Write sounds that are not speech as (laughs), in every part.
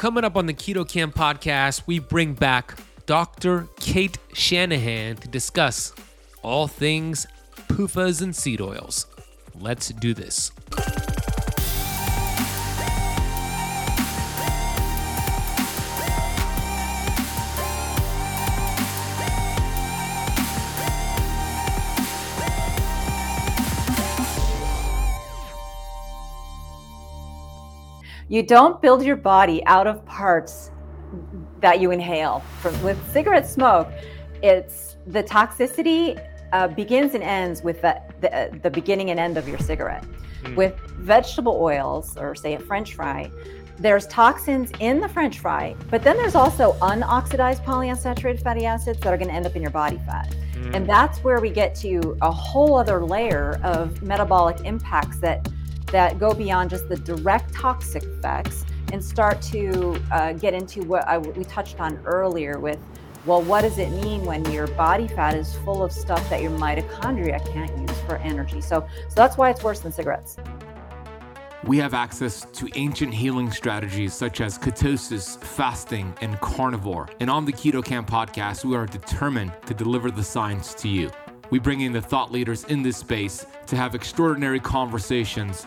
coming up on the Keto Kamp podcast, we bring back Dr. Cate Shanahan to discuss all things PUFAs and seed oils. Let's do this. You don't build your body out of parts that you inhale. From, with cigarette smoke, it's the toxicity uh, begins and ends with the, the, the, beginning and end of your cigarette. Mm. With vegetable oils, or say a French fry, there's toxins in the French fry, but then there's also unoxidized polyunsaturated fatty acids that are going to end up in your body fat. Mm. And that's where we get to a whole other layer of metabolic impacts that that go beyond just the direct toxic effects and start to uh, get into what I, we touched on earlier with well, what does it mean when your body fat is full of stuff that your mitochondria can't use for energy? So, so that's why it's worse than cigarettes. We have access to ancient healing strategies such as ketosis, fasting, and carnivore. And on the Keto Kamp podcast, we are determined to deliver the science to you. We bring in the thought leaders in this space to have extraordinary conversations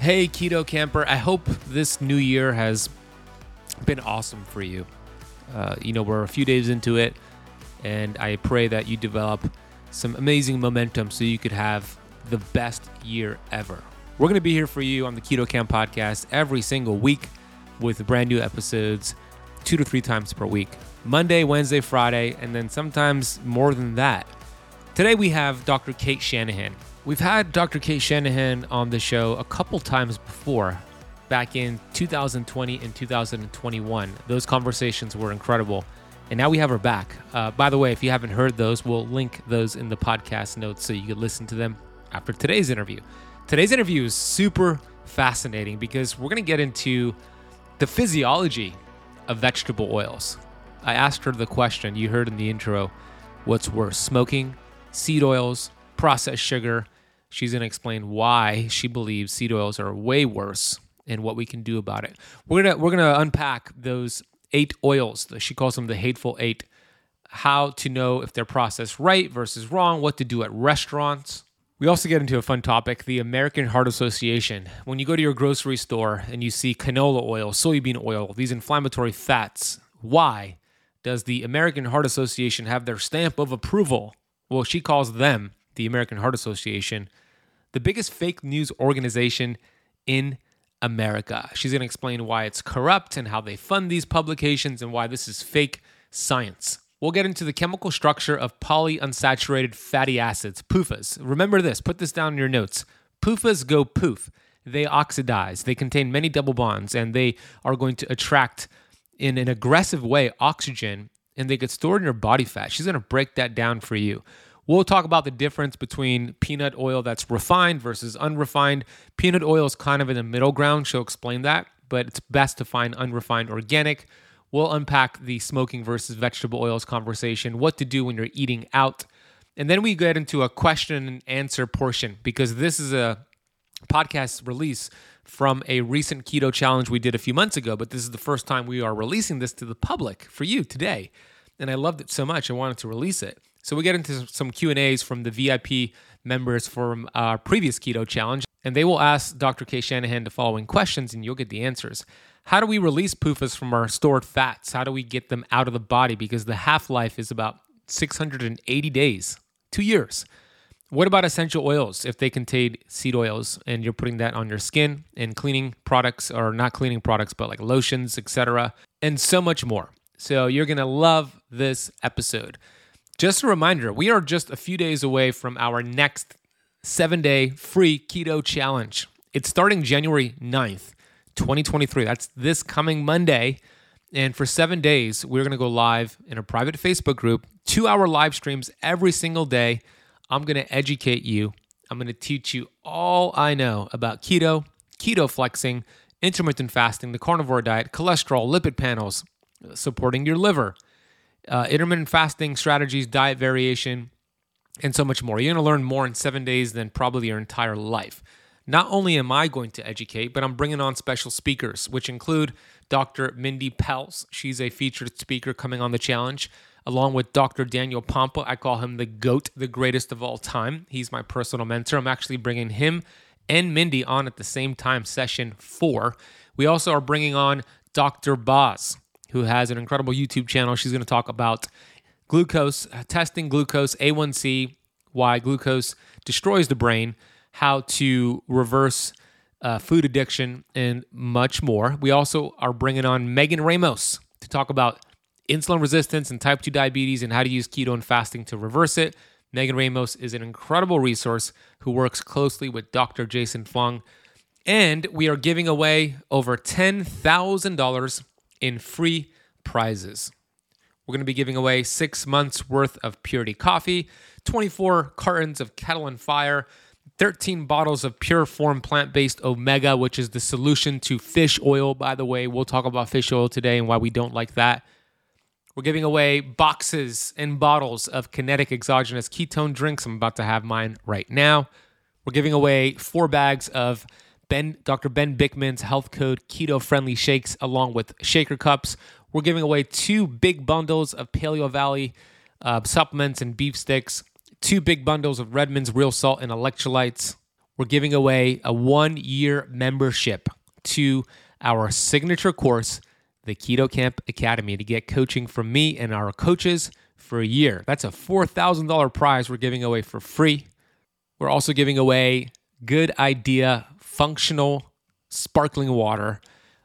Hey, Keto Kamper. I hope this new year has been awesome for you. Uh, you know, we're a few days into it, and I pray that you develop some amazing momentum so you could have the best year ever. We're going to be here for you on the Keto Kamp podcast every single week with brand new episodes two to three times per week Monday, Wednesday, Friday, and then sometimes more than that. Today we have Dr. Cate Shanahan. We've had Dr. Cate Shanahan on the show a couple times before, back in 2020 and 2021. Those conversations were incredible. And now we have her back. Uh, by the way, if you haven't heard those, we'll link those in the podcast notes so you can listen to them after today's interview. Today's interview is super fascinating because we're going to get into the physiology of vegetable oils. I asked her the question you heard in the intro what's worse, smoking, seed oils, processed sugar. She's going to explain why she believes seed oils are way worse and what we can do about it. We're going to we're going to unpack those eight oils. She calls them the hateful eight. How to know if they're processed right versus wrong, what to do at restaurants. We also get into a fun topic the American Heart Association. When you go to your grocery store and you see canola oil, soybean oil, these inflammatory fats, why does the American Heart Association have their stamp of approval? Well, she calls them the American Heart Association, the biggest fake news organization in America. She's going to explain why it's corrupt and how they fund these publications and why this is fake science. We'll get into the chemical structure of polyunsaturated fatty acids, PUFAs. Remember this, put this down in your notes. PUFAs go poof. They oxidize. They contain many double bonds and they are going to attract in an aggressive way oxygen and they get stored in your body fat. She's going to break that down for you. We'll talk about the difference between peanut oil that's refined versus unrefined. Peanut oil is kind of in the middle ground. She'll explain that, but it's best to find unrefined organic. We'll unpack the smoking versus vegetable oils conversation, what to do when you're eating out. And then we get into a question and answer portion because this is a podcast release from a recent keto challenge we did a few months ago, but this is the first time we are releasing this to the public for you today. And I loved it so much, I wanted to release it. So we get into some Q and A's from the VIP members from our previous keto challenge, and they will ask Dr. Cate Shanahan the following questions, and you'll get the answers. How do we release PUFAs from our stored fats? How do we get them out of the body? Because the half life is about 680 days, two years. What about essential oils if they contain seed oils and you're putting that on your skin and cleaning products or not cleaning products but like lotions, etc. and so much more. So you're going to love this episode. Just a reminder, we are just a few days away from our next seven day free keto challenge. It's starting January 9th. 2023. That's this coming Monday. And for seven days, we're going to go live in a private Facebook group, two hour live streams every single day. I'm going to educate you. I'm going to teach you all I know about keto, keto flexing, intermittent fasting, the carnivore diet, cholesterol, lipid panels, supporting your liver, uh, intermittent fasting strategies, diet variation, and so much more. You're going to learn more in seven days than probably your entire life. Not only am I going to educate, but I'm bringing on special speakers, which include Dr. Mindy Pelz. She's a featured speaker coming on the challenge, along with Dr. Daniel Pompa. I call him the GOAT, the greatest of all time. He's my personal mentor. I'm actually bringing him and Mindy on at the same time, session four. We also are bringing on Dr. Boz, who has an incredible YouTube channel. She's going to talk about glucose, testing glucose, A1C, why glucose destroys the brain, how to reverse uh, food addiction, and much more. We also are bringing on Megan Ramos to talk about insulin resistance and type 2 diabetes and how to use keto and fasting to reverse it. Megan Ramos is an incredible resource who works closely with Dr. Jason Fung. And we are giving away over $10,000 in free prizes. We're going to be giving away six months worth of Purity coffee, 24 cartons of Kettle and Fire, 13 bottles of pure form plant based omega, which is the solution to fish oil, by the way. We'll talk about fish oil today and why we don't like that. We're giving away boxes and bottles of Kenetik exogenous ketone drinks. I'm about to have mine right now. We're giving away four bags of Ben, Dr. Ben Bikman's Health Code Keto Friendly Shakes, along with shaker cups. We're giving away two big bundles of Paleo Valley uh, supplements and beef sticks, two big bundles of Redmond's Real Salt and electrolytes. We're giving away a one year membership to our signature course, the Keto Kamp Academy, to get coaching from me and our coaches for a year. That's a $4,000 prize we're giving away for free. We're also giving away good idea, functional, sparkling water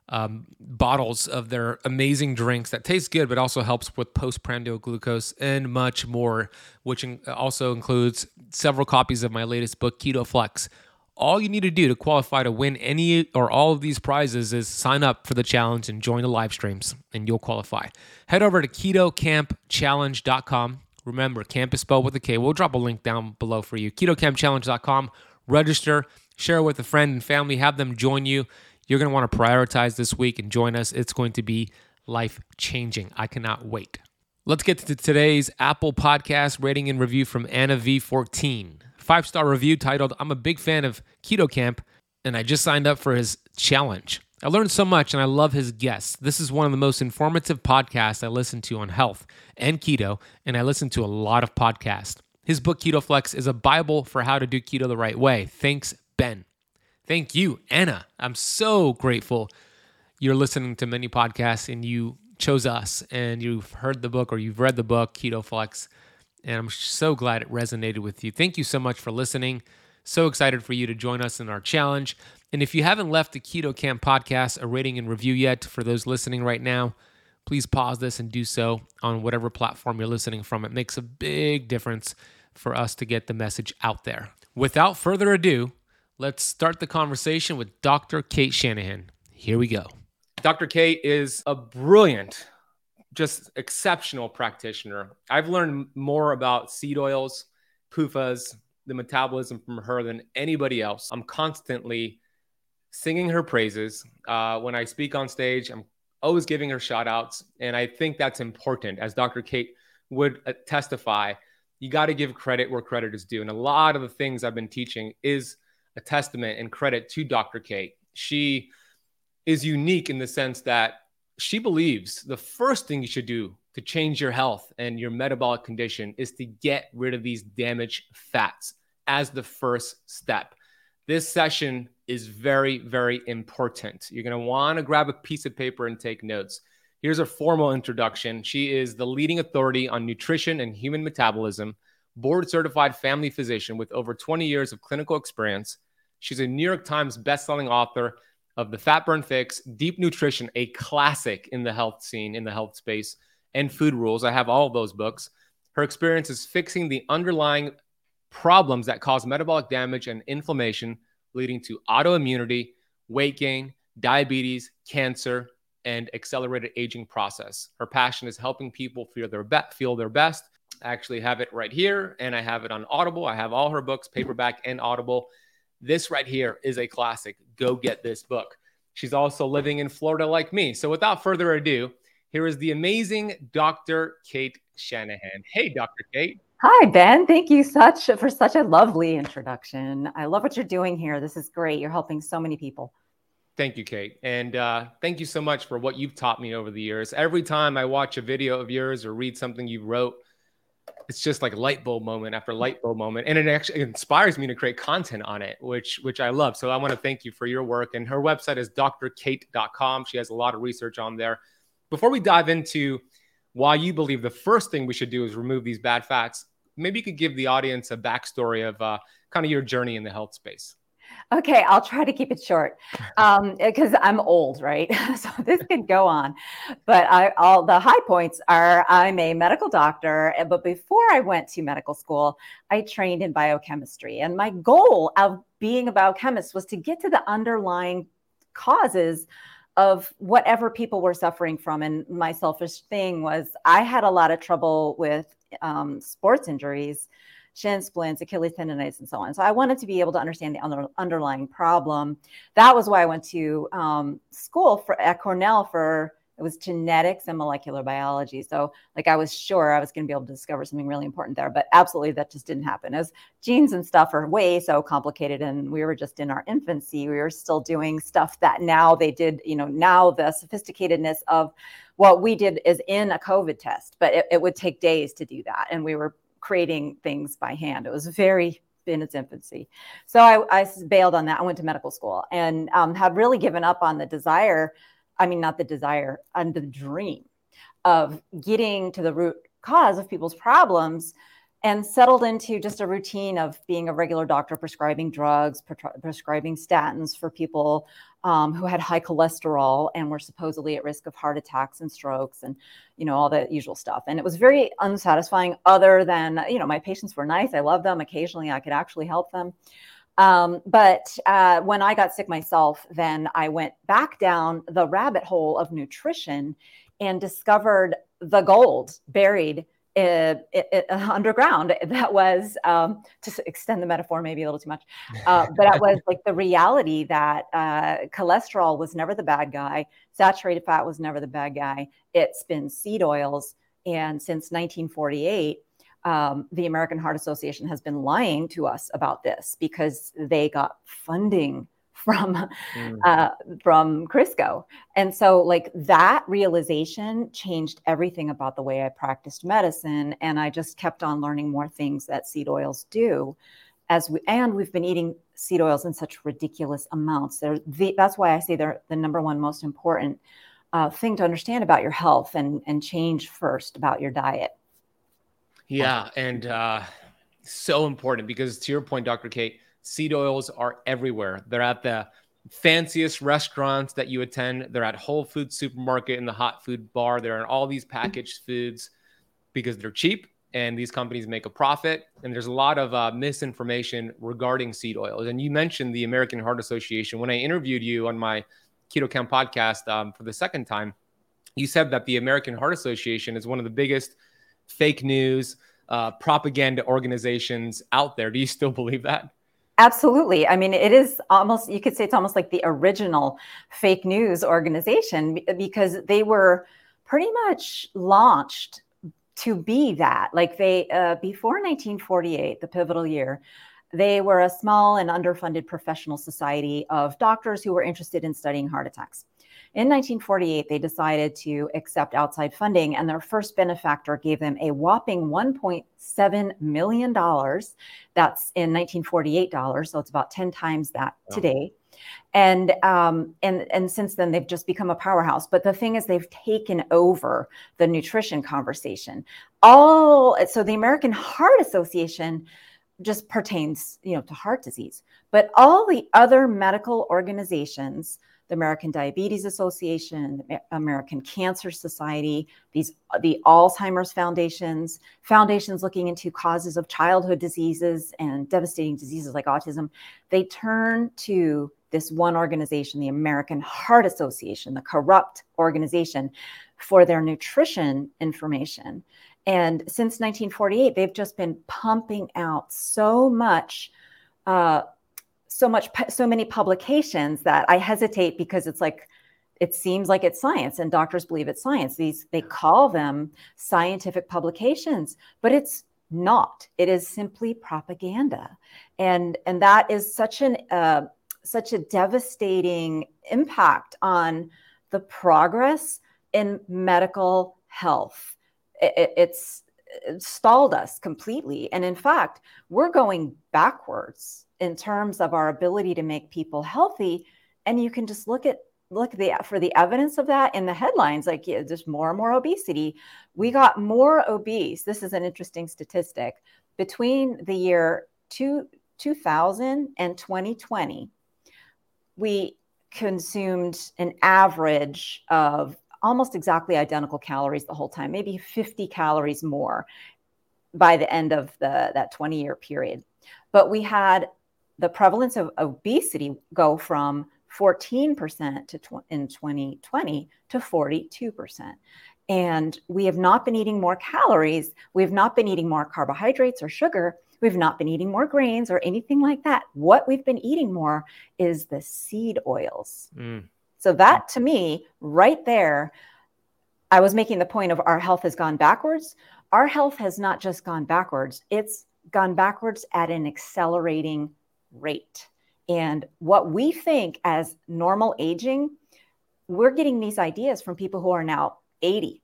um, bottles of their amazing drinks that taste good, but also helps with postprandial glucose and much more, which in- also includes several copies of my latest book, Keto Flex. All you need to do to qualify to win any or all of these prizes is sign up for the challenge and join the live streams, and you'll qualify. Head over to ketokampchallenge.com. Remember, camp is spelled with a K. We'll drop a link down below for you. Ketokampchallenge.com. Register, share with a friend and family, have them join you. You're going to want to prioritize this week and join us. It's going to be life changing. I cannot wait. Let's get to today's Apple Podcast rating and review from Anna V14. Five star review titled, I'm a big fan of Keto Kamp and I just signed up for his challenge. I learned so much and I love his guests. This is one of the most informative podcasts I listen to on health and keto, and I listen to a lot of podcasts. His book, Keto Flex, is a Bible for how to do keto the right way. Thanks, Ben. Thank you, Anna. I'm so grateful you're listening to many podcasts and you chose us and you've heard the book or you've read the book, Keto Flex. And I'm so glad it resonated with you. Thank you so much for listening. So excited for you to join us in our challenge. And if you haven't left the Keto Kamp podcast a rating and review yet, for those listening right now, please pause this and do so on whatever platform you're listening from. It makes a big difference for us to get the message out there. Without further ado, let's start the conversation with Dr. Cate Shanahan. Here we go. Dr. Cate is a brilliant, just exceptional practitioner. I've learned more about seed oils, PUFAs, the metabolism from her than anybody else. I'm constantly singing her praises. Uh, when I speak on stage, I'm always giving her shout outs. And I think that's important. As Dr. Cate would uh, testify, you got to give credit where credit is due. And a lot of the things I've been teaching is a testament and credit to Dr. Cate. She is unique in the sense that she believes the first thing you should do to change your health and your metabolic condition is to get rid of these damaged fats as the first step. This session is very, very important. You're going to want to grab a piece of paper and take notes. Here's a formal introduction. She is the leading authority on nutrition and human metabolism, board certified family physician with over 20 years of clinical experience. She's a New York Times bestselling author of The Fat Burn Fix, Deep Nutrition, a classic in the health scene, in the health space, and Food Rules. I have all of those books. Her experience is fixing the underlying problems that cause metabolic damage and inflammation, leading to autoimmunity, weight gain, diabetes, cancer, and accelerated aging process. Her passion is helping people feel their be- feel their best. I actually have it right here, and I have it on Audible. I have all her books, paperback and Audible. This right here is a classic. Go get this book. She's also living in Florida like me. So without further ado, here is the amazing Dr. Cate Shanahan. Hey, Dr. Cate. Hi, Ben. Thank you such for such a lovely introduction. I love what you're doing here. This is great. You're helping so many people. Thank you, Cate. And uh, thank you so much for what you've taught me over the years. Every time I watch a video of yours or read something you wrote, it's just like light bulb moment after light bulb moment and it actually inspires me to create content on it which which i love. So i want to thank you for your work and her website is drcate.com she has a lot of research on there. Before we dive into why you believe the first thing we should do is remove these bad fats maybe you could give the audience a backstory of uh, kind of your journey in the health space Okay, I'll try to keep it short because um, I'm old, right? (laughs) so this could go on, but I, all the high points are I'm a medical doctor, eh, but before I went to medical school, I trained in biochemistry, and my goal of being a biochemist was to get to the underlying causes of whatever people were suffering from. And my selfish thing was I had a lot of trouble with um, sports injuries shin splints, Achilles tendonitis, and so on. So I wanted to be able to understand the under, underlying problem. That was why I went to um, school for, at Cornell for it was genetics and molecular biology. So like I was sure I was going to be able to discover something really important there, but absolutely that just didn't happen. As genes and stuff are way so complicated, and we were just in our infancy. We were still doing stuff that now they did. You know, now the sophisticatedness of what we did is in a COVID test, but it, it would take days to do that, and we were creating things by hand. It was very in its infancy. So I, I bailed on that. I went to medical school and um, had really given up on the desire. I mean, not the desire, and the dream of getting to the root cause of people's problems and settled into just a routine of being a regular doctor prescribing drugs, pre- prescribing statins for people um, who had high cholesterol and were supposedly at risk of heart attacks and strokes and you know all the usual stuff. And it was very unsatisfying. Other than you know, my patients were nice. I loved them. Occasionally, I could actually help them. Um, but uh, when I got sick myself, then I went back down the rabbit hole of nutrition and discovered the gold buried it, it, underground. (laughs) That was um, to extend the metaphor maybe a little too much uh, (laughs) but it was like the reality that uh, cholesterol was never the bad guy saturated fat was never the bad guy. It's been seed oils and since 1948 um, the american heart association has been lying to us about this because they got funding from mm. uh, from Crisco. And so like that realization changed everything about the way I practiced medicine. And I just kept on learning more things that seed oils do. As we and we've been eating seed oils in such ridiculous amounts. They're the, that's why I say they're the number one most important uh, thing to understand about your health and and change first about your diet. Yeah, and uh, so important because to your point, Dr. Cate, seed oils are everywhere. They're at the fanciest restaurants that you attend. They're at Whole Foods supermarket in the hot food bar. They're in all these packaged foods because they're cheap and these companies make a profit. And there's a lot of uh, misinformation regarding seed oils. And you mentioned the American Heart Association. When I interviewed you on my Keto Kamp podcast um, for the second time, you said that the American Heart Association is one of the biggest fake news uh, propaganda organizations out there. Do you still believe that? Absolutely. I mean, it is almost, you could say it's almost like the original fake news organization because they were pretty much launched to be that. Like they, uh, before 1948, the pivotal year, they were a small and underfunded professional society of doctors who were interested in studying heart attacks. In 1948, they decided to accept outside funding, and their first benefactor gave them a whopping $1.7 million. That's in 1948 dollars, so it's about 10 times that wow. today. And um, and and since then they've just become a powerhouse. But the thing is, they've taken over the nutrition conversation. All so the American Heart Association just pertains, you know, to heart disease, but all the other medical organizations the American Diabetes Association, the American Cancer Society, these the Alzheimer's foundations, foundations looking into causes of childhood diseases and devastating diseases like autism, they turn to this one organization, the American Heart Association, the corrupt organization, for their nutrition information. And since 1948, they've just been pumping out so much, uh, so much, so many publications that I hesitate because it's like, it seems like it's science and doctors believe it's science. These, they call them scientific publications, but it's not. It is simply propaganda. And, and that is such an, uh, such a devastating impact on the progress in medical health. It, it's it stalled us completely. And in fact, we're going backwards in terms of our ability to make people healthy. And you can just look at look the for the evidence of that in the headlines like yeah, just more and more obesity we got more obese this is an interesting statistic between the year two, 2000 and 2020 we consumed an average of almost exactly identical calories the whole time, maybe 50 calories more by the end of the that 20 year period. But we had the prevalence of obesity go from 14% to tw- in 2020 to 42%. And we have not been eating more calories. We have not been eating more carbohydrates or sugar. We've not been eating more grains or anything like that. What we've been eating more is the seed oils. Mm. So, that to me, right there, I was making the point of our health has gone backwards. Our health has not just gone backwards, it's gone backwards at an accelerating rate. And what we think as normal aging, we're getting these ideas from people who are now 80.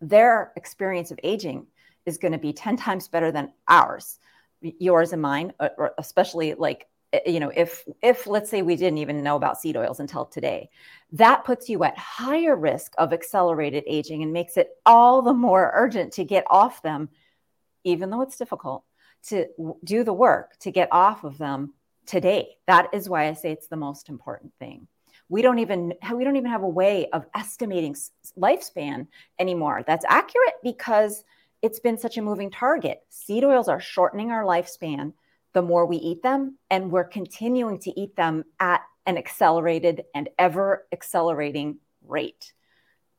Their experience of aging is going to be 10 times better than ours yours and mine uh, especially like eh, you know if if let's say we didn't even know about seed oils until today that puts you at higher risk of accelerated aging and makes it all the more urgent to get off them even though it's difficult to do the work to get off of them today that is why i say it's the most important thing we don't even we don't even have a way of estimating lifespan anymore that's accurate because it's been such a moving target. Seed oils are shortening our lifespan the more we eat them, and we're continuing to eat them at an accelerated and ever accelerating rate.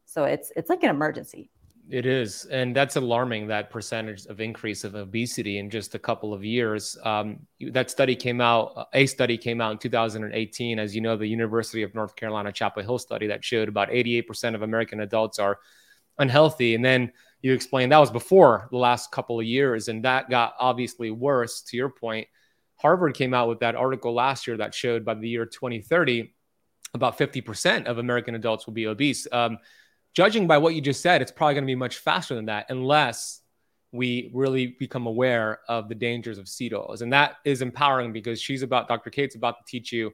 So it's it's like an emergency. It is, and that's alarming. That percentage of increase of obesity in just a couple of years. Um, that study came out. A study came out in 2018, as you know, the University of North Carolina Chapel Hill study that showed about 88% of American adults are unhealthy, and then you explained that was before the last couple of years, and that got obviously worse. To your point, Harvard came out with that article last year that showed by the year 2030, about 50% of American adults will be obese. Um, judging by what you just said, it's probably going to be much faster than that, unless we really become aware of the dangers of seed oils. And that is empowering because she's about, Dr. Cate's about to teach you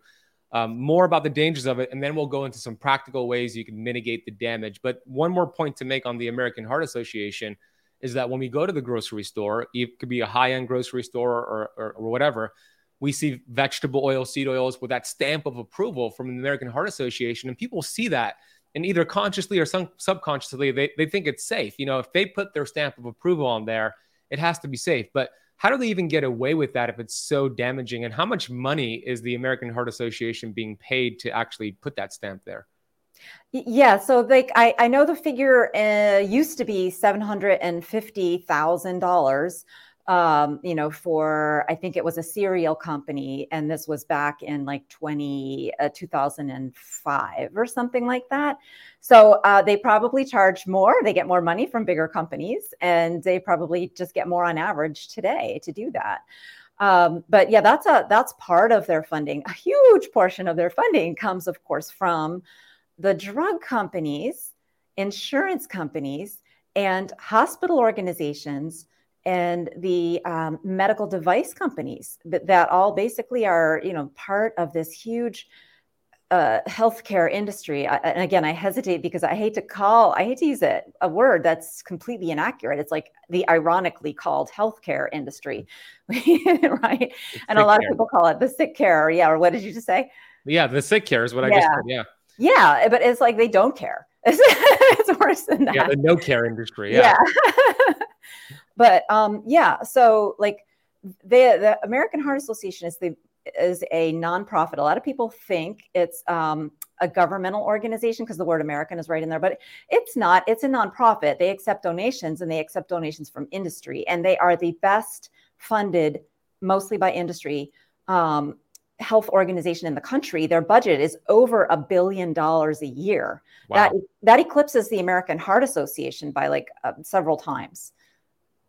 um, more about the dangers of it, and then we'll go into some practical ways you can mitigate the damage. But one more point to make on the American Heart Association is that when we go to the grocery store, it could be a high end grocery store or, or, or, whatever, we see vegetable oil, seed oils with that stamp of approval from the American Heart Association. And people see that and either consciously or some, subconsciously, they, they think it's safe. You know, if they put their stamp of approval on there, it has to be safe. But how do they even get away with that if it's so damaging? And how much money is the American Heart Association being paid to actually put that stamp there? Yeah, so like I, I know the figure uh, used to be seven hundred and fifty thousand dollars um, you know, for I think it was a cereal company, and this was back in like 20, uh, 2005 or something like that. So uh, they probably charge more. They get more money from bigger companies, and they probably just get more on average today to do that. Um, but yeah, that's a that's part of their funding. A huge portion of their funding comes, of course, from the drug companies, insurance companies, and hospital organizations and the um, medical device companies that, that all basically are you know part of this huge uh, healthcare industry. I, and again, I hesitate because I hate to call, I hate to use it, a word that's completely inaccurate. It's like the ironically called healthcare industry, (laughs) right? It's and a lot care. of people call it the sick care. Yeah. Or what did you just say? Yeah. The sick care is what yeah. I just said. Yeah. Yeah. But it's like they don't care. It's, (laughs) it's worse than that. Yeah. The no care industry. Yeah. yeah. (laughs) But um, yeah, so like the the American Heart Association is the is a nonprofit. A lot of people think it's um, a governmental organization because the word American is right in there, but it's not. It's a nonprofit. They accept donations and they accept donations from industry, and they are the best funded, mostly by industry, um, health organization in the country. Their budget is over a billion dollars a year. Wow. That that eclipses the American Heart Association by like uh, several times.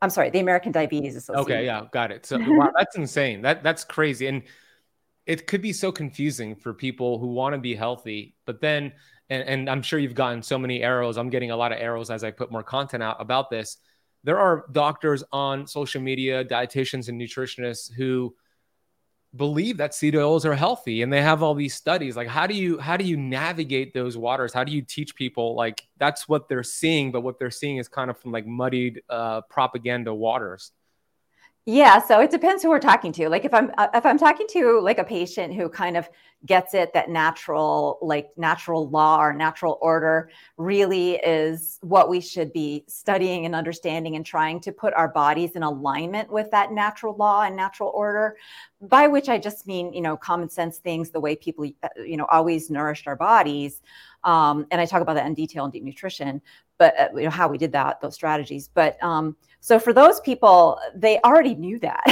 I'm sorry, the American Diabetes Association. Okay, yeah, got it. So wow, (laughs) that's insane. That that's crazy, and it could be so confusing for people who want to be healthy, but then, and, and I'm sure you've gotten so many arrows. I'm getting a lot of arrows as I put more content out about this. There are doctors on social media, dietitians and nutritionists who believe that seed oils are healthy and they have all these studies like how do you how do you navigate those waters? How do you teach people like that's what they're seeing but what they're seeing is kind of from like muddied uh, propaganda waters yeah, so it depends who we're talking to. Like if I'm uh, if I'm talking to like a patient who kind of gets it that natural like natural law or natural order really is what we should be studying and understanding and trying to put our bodies in alignment with that natural law and natural order by which I just mean, you know, common sense things, the way people, uh, you know, always nourished our bodies. Um, and I talk about that in detail in deep nutrition, but uh, you know, how we did that, those strategies. But um, so for those people, they already knew that.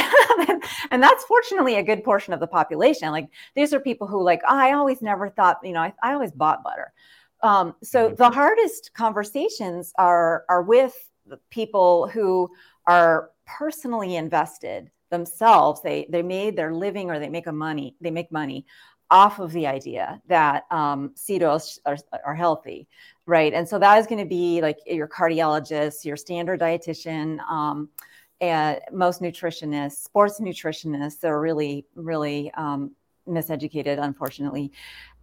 (laughs) and that's fortunately a good portion of the population. Like these are people who like, oh, I always never thought, you know, I, I always bought butter. Um, so mm-hmm. the hardest conversations are are with people who are personally invested themselves. They they made their living or they make a money, they make money off of the idea that um, seed oils are, are healthy, right? And so that is going to be like your cardiologist, your standard dietitian, um, and most nutritionists, sports nutritionists. They're really, really um, miseducated, unfortunately.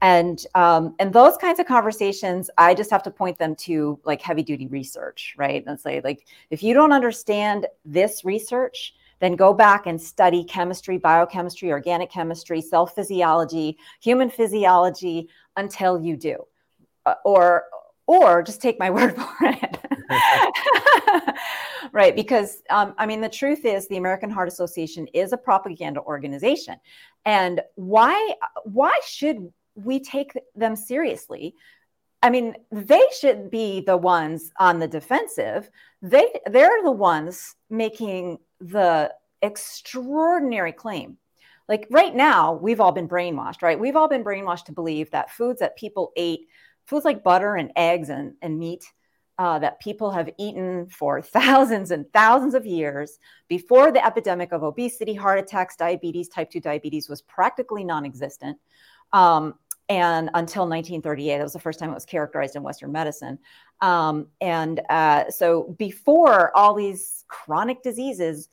And um, and those kinds of conversations, I just have to point them to like heavy duty research, right? And say like, if you don't understand this research, then go back and study chemistry, biochemistry, organic chemistry, cell physiology, human physiology until you do. Uh, or or just take my (laughs) word for it. (laughs) right. Because, um, I mean, the truth is the American Heart Association is a propaganda organization. And why, why should we take them seriously? I mean, they should be the ones on the defensive. They, they're the ones making the extraordinary claim. Like right now, we've all been brainwashed, right? We've all been brainwashed to believe that foods that people ate, foods like butter and eggs and, and meat, uh, that people have eaten for (laughs) thousands and thousands of years before the epidemic of obesity, heart attacks, diabetes, type 2 diabetes was practically non existent. Um, and until 1938, that was the first time it was characterized in Western medicine. Um, and uh, so before all these chronic diseases,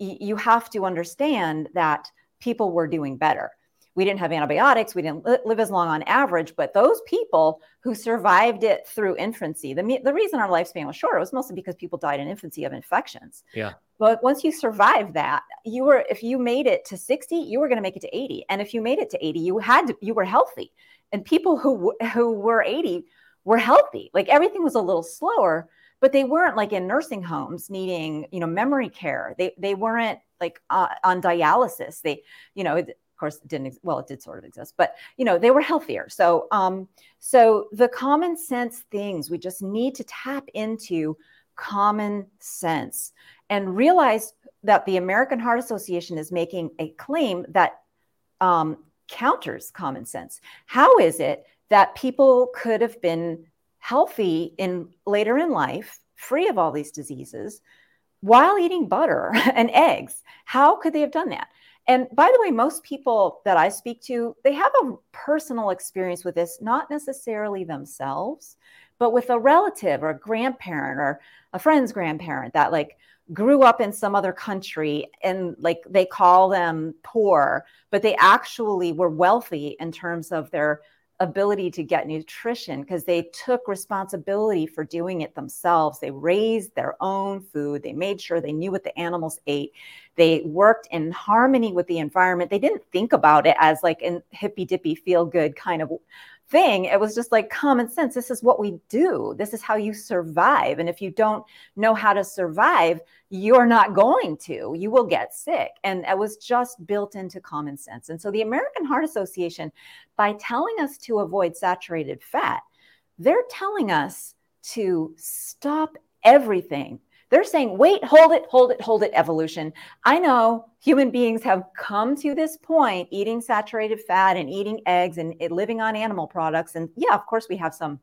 y- you have to understand that people were doing better. We didn't have antibiotics. We didn't li- live as long on average, but those people who survived it through infancy, the, the reason our lifespan was shorter was mostly because people died in infancy of infections. Yeah. But once you survived that, you were, if you made it to 60, you were going to make it to 80. And if you made it to 80, you had to, you were healthy. And people who, who were 80 were healthy. Like everything was a little slower, but they weren't like in nursing homes needing you know memory care they they weren't like uh, on dialysis they you know course didn't well it did sort of exist but you know they were healthier so um so the common sense things we just need to tap into common sense and realize that the american heart association is making a claim that um, counters common sense how is it that people could have been healthy in later in life, free of all these diseases, while eating butter (laughs) and eggs. How could they have done that? And by the way, most people that I speak to, they have a personal experience with this, not necessarily themselves, but with a relative or a grandparent or a friend's grandparent that like grew up in some other country and like they call them poor, but they actually were wealthy in terms of their ability to get nutrition because they took responsibility for doing it themselves. They raised their own food. They made sure they knew what the animals ate. They worked in harmony with the environment. They didn't think about it as like a hippy dippy feel good kind of thing. It was just like common sense. This is what we do. This is how you survive. And if you don't know how to survive, you're not going to. You will get sick. And it was just built into common sense. And so the American Heart Association, by telling us to avoid saturated fat, they're telling us to stop everything they're saying, wait, hold it, hold it, hold it, evolution. I know human beings have come to this point eating saturated fat and eating eggs and living on animal products. And yeah, of course, we have some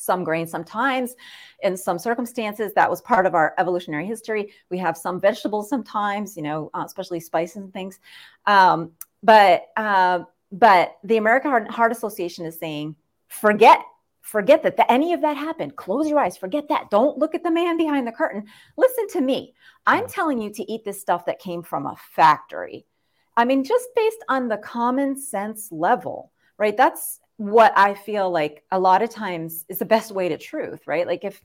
some grain sometimes in some circumstances that was part of our evolutionary history we have some vegetables sometimes you know uh, especially spices and things um, but uh, but the american heart, heart association is saying forget forget that the, any of that happened. Close your eyes, forget that. Don't look at the man behind the curtain. Listen to me. I'm telling you to eat this stuff that came from a factory. I mean, just based on the common sense level, right? That's what I feel like a lot of times is the best way to truth, right? Like if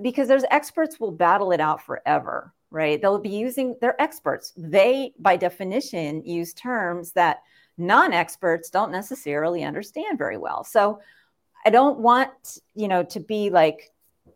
because there's experts will battle it out forever, right? They'll be using they're experts. They by definition use terms that non-experts don't necessarily understand very well. So I don't want, you know, to be like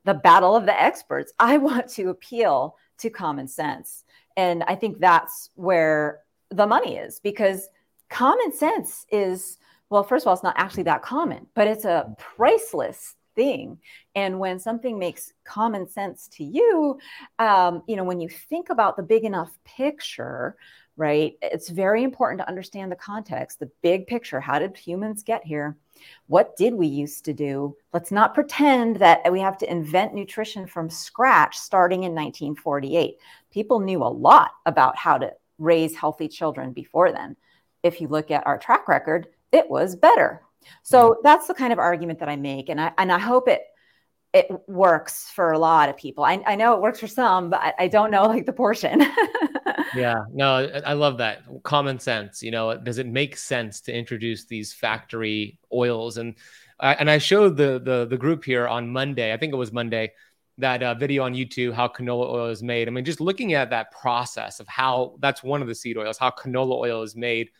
the battle of the experts. I (laughs) want to appeal to common sense. And I think that's where the money is because common sense is, well, first of all, it's not actually that common, but it's a priceless thing. And when something makes common sense to you, um, you know, when you think about the big enough picture, right, it's very important to understand the context, the big picture. How did humans get here? What did we used to do? Let's not pretend that we have to invent nutrition from scratch starting in 1948. People knew a lot about how to raise healthy children before then. If you look at our track record, it was better. So mm-hmm. that's the kind of argument that I make. And I, and I hope it it works for a lot of people. I, I know it works for some, but I, I don't know like the portion. (laughs) yeah, no, I love that common sense. You know, does it make sense to introduce these factory oils? And I, and I showed the the the group here on Monday. I think it was Monday that uh, video on YouTube how canola oil is made. I mean, just looking at that process of how that's one of the seed oils, how canola oil is made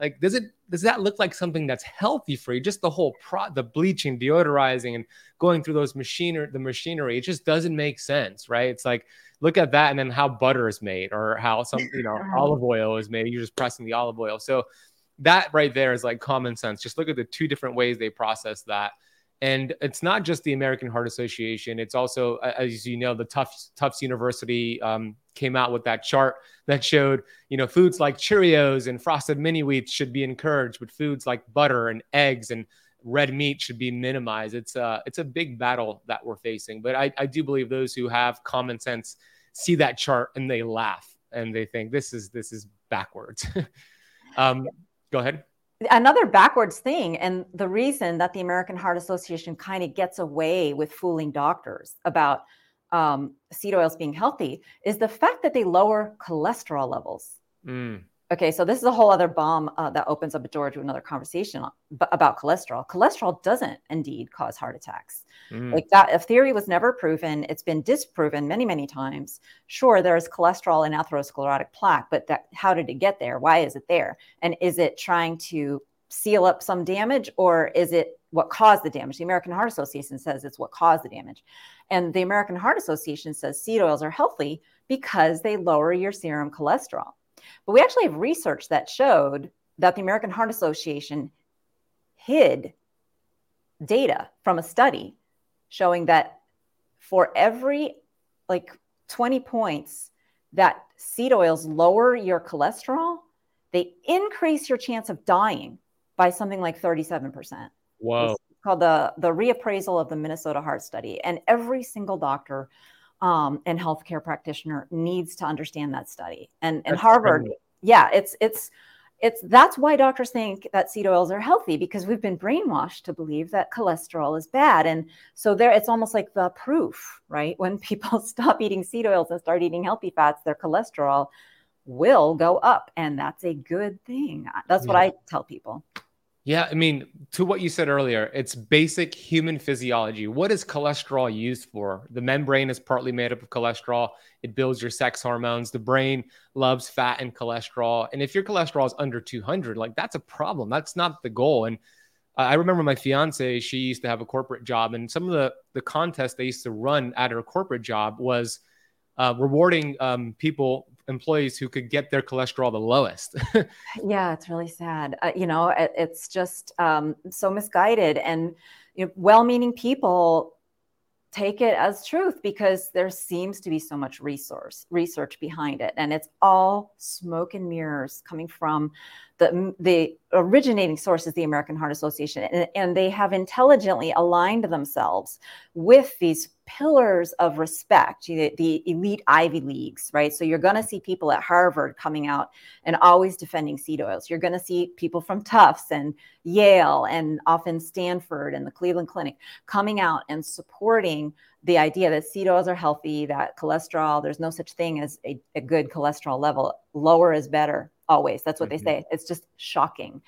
like does it does that look like something that's healthy for you just the whole pro the bleaching deodorizing and going through those machinery the machinery it just doesn't make sense right it's like look at that and then how butter is made or how some you know olive oil is made you're just pressing the olive oil. So that right there is like common sense. Just look at the two different ways they process that. And it's not just the American Heart Association. It's also, as you know, the Tufts, Tufts University um, came out with that chart that showed, you know, foods like Cheerios and frosted mini wheats should be encouraged, but foods like butter and eggs and red meat should be minimized. It's a, it's a big battle that we're facing. But I, I do believe those who have common sense see that chart and they laugh and they think this is this is backwards. (laughs) um, go ahead another backwards thing and the reason that the american heart association kind of gets away with fooling doctors about um, seed oils being healthy is the fact that they lower cholesterol levels mm. Okay, so this is a whole other bomb uh, that opens up a door to another conversation about cholesterol. Cholesterol doesn't indeed cause heart attacks. Mm. Like that, a theory was never proven. It's been disproven many, many times. Sure, there is cholesterol in atherosclerotic plaque, but that, how did it get there? Why is it there? And is it trying to seal up some damage, or is it what caused the damage? The American Heart Association says it's what caused the damage, and the American Heart Association says seed oils are healthy because they lower your serum cholesterol. But we actually have research that showed that the American Heart Association hid data from a study showing that for every like 20 points that seed oils lower your cholesterol, they increase your chance of dying by something like 37%. Whoa. It's called the, the reappraisal of the Minnesota Heart Study. And every single doctor um, and healthcare practitioner needs to understand that study. And and Harvard, yeah, it's it's it's that's why doctors think that seed oils are healthy because we've been brainwashed to believe that cholesterol is bad. And so there it's almost like the proof right? When (laughs) people stop eating seed oils and start eating healthy fats their cholesterol will go up. And that's a good thing. That's what i tell people yeah, I mean, to what you said earlier, it's basic human physiology. What is cholesterol used for? The membrane is partly made up of cholesterol. It builds your sex hormones. The brain loves fat and cholesterol. And if your cholesterol is under 200, like that's a problem. That's not the goal. And I remember my fiance, she used to have a corporate job, and some of the, the contests they used to run at her corporate job was uh, rewarding um, people, employees who could get their cholesterol the lowest. (laughs) yeah, it's really sad. Uh, you know, it, it's just um, so misguided. And you know, well meaning people take it as truth because there seems to be so much resource research behind it and it's all smoke and mirrors coming from the the originating source is the American Heart Association and, and they have intelligently aligned themselves with these pillars of respect, the, the elite Ivy Leagues, right? So you're going to see people at Harvard coming out and always defending seed oils. You're going to see people from Tufts and Yale and often Stanford and the Cleveland Clinic coming out and supporting the idea that seed oils are healthy, that cholesterol, there's no such thing as a, a good cholesterol level. Lower is better, always. That's what mm-hmm. they say. It's just shocking.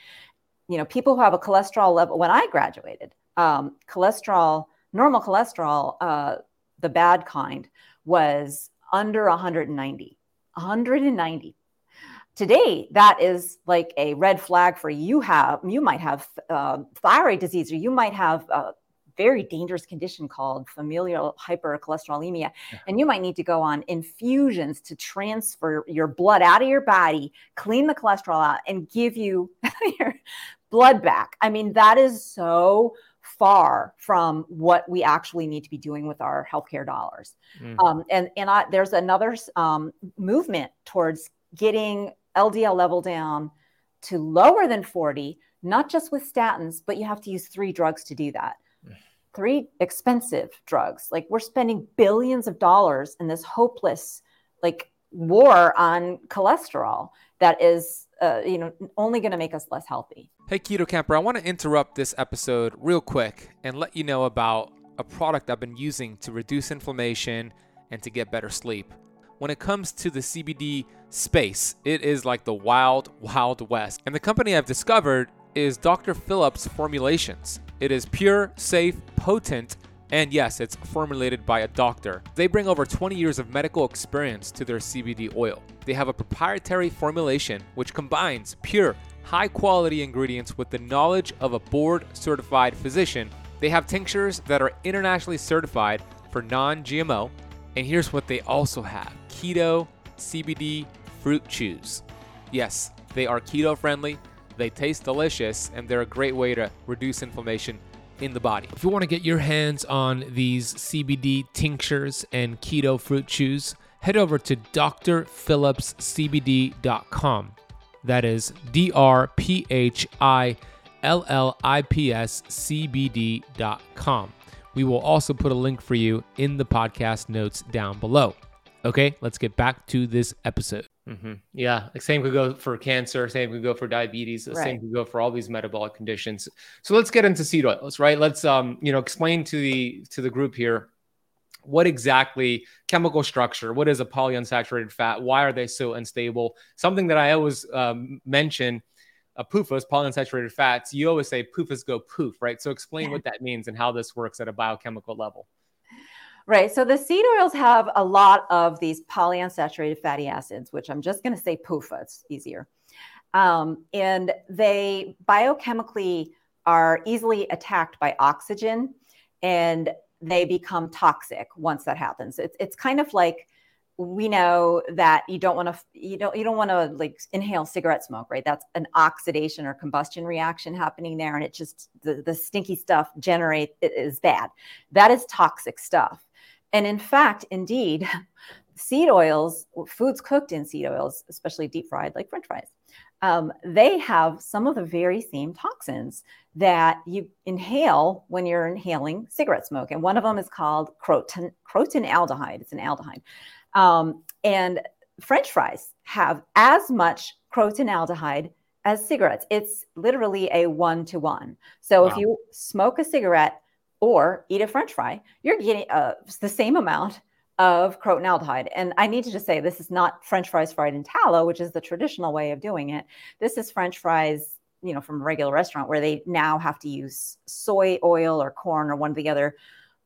You know, people who have a cholesterol level, when I graduated, um, cholesterol normal cholesterol, uh, the bad kind, was under 190. 190. Today, that is like a red flag for you. Have you might have uh, thyroid disease, or you might have a very dangerous condition called familial hypercholesterolemia, yeah. and you might need to go on infusions to transfer your blood out of your body, clean the cholesterol out, and give you (laughs) your blood back. I mean, that is so far from what we actually need to be doing with our healthcare dollars. Mm. Um, and and I, there's another um, movement towards getting LDL level down to lower than 40, not just with statins, but you have to use three drugs to do that. Mm. (sighs) Three expensive drugs. Like we're spending billions of dollars in this hopeless, like war on cholesterol that is uh, you know only going to make us less healthy. Hey Keto Kamper, i want to interrupt this episode real quick and let you know about a product i've been using to reduce inflammation and to get better sleep. When it comes to the cbd space it is like the wild wild west. And the company i've discovered is dr phillips formulations. It is pure safe potent and yes, it's formulated by a doctor. They bring over 20 years of medical experience to their CBD oil. They have a proprietary formulation which combines pure, high quality ingredients with the knowledge of a board certified physician. They have tinctures that are internationally certified for non GMO. And here's what they also have keto CBD fruit chews. Yes, they are keto friendly, they taste delicious, and they're a great way to reduce inflammation in the body. If you want to get your hands on these CBD tinctures and keto fruit chews, head over to drphillipscbd.com. That is D R P H I L L I P S C B D.com. We will also put a link for you in the podcast notes down below. Okay, let's get back to this episode. Mm-hmm. Yeah, like same could go for cancer, same could go for diabetes, right. same could go for all these metabolic conditions. So let's get into seed oils, right? Let's um, you know, explain to the to the group here what exactly chemical structure, what is a polyunsaturated fat, why are they so unstable? Something that I always um, mention, uh, PUFAs, polyunsaturated fats. You always say PUFAs go poof, right? So explain what that means and how this works at a biochemical level. Right. So the seed oils have a lot of these polyunsaturated fatty acids, which I'm just going to say PUFA, it's easier. Um, and they biochemically are easily attacked by oxygen and they become toxic once that happens. It's, it's kind of like we know that you don't want to you don't you don't want to like inhale cigarette smoke right that's an oxidation or combustion reaction happening there and it just the, the stinky stuff generate is bad that is toxic stuff and in fact, indeed, (laughs) seed oils, foods cooked in seed oils, especially deep fried like french fries, um, they have some of the very same toxins that you inhale when you're inhaling cigarette smoke. And one of them is called croton, croton aldehyde. It's an aldehyde. Um, and french fries have as much croton aldehyde as cigarettes. It's literally a one to one. So wow. if you smoke a cigarette, or eat a french fry, you're getting uh, the same amount of crotonaldehyde. And I need to just say this is not french fries fried in tallow, which is the traditional way of doing it. This is french fries, you know, from a regular restaurant where they now have to use soy oil or corn or one of the other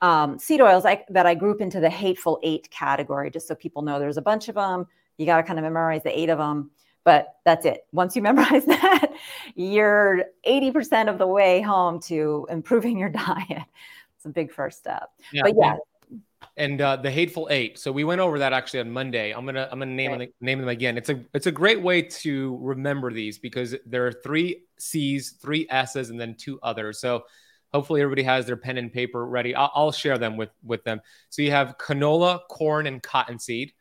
um, seed oils I, that I group into the hateful eight category, just so people know there's a bunch of them. You got to kind of memorize the eight of them. But that's it. Once you (laughs) memorize that, you're 80% of the way home to improving your (laughs) diet. It's a big first step. Yeah, but yeah. And uh, the hateful eight. So we went over that actually on Monday. I'm gonna I'm gonna name right. them, name them again. It's a it's a great way to remember these because there are three C's, three S's, and then two others. So hopefully everybody has their pen and paper ready. I'll, I'll share them with with them. So you have canola, corn, and cottonseed.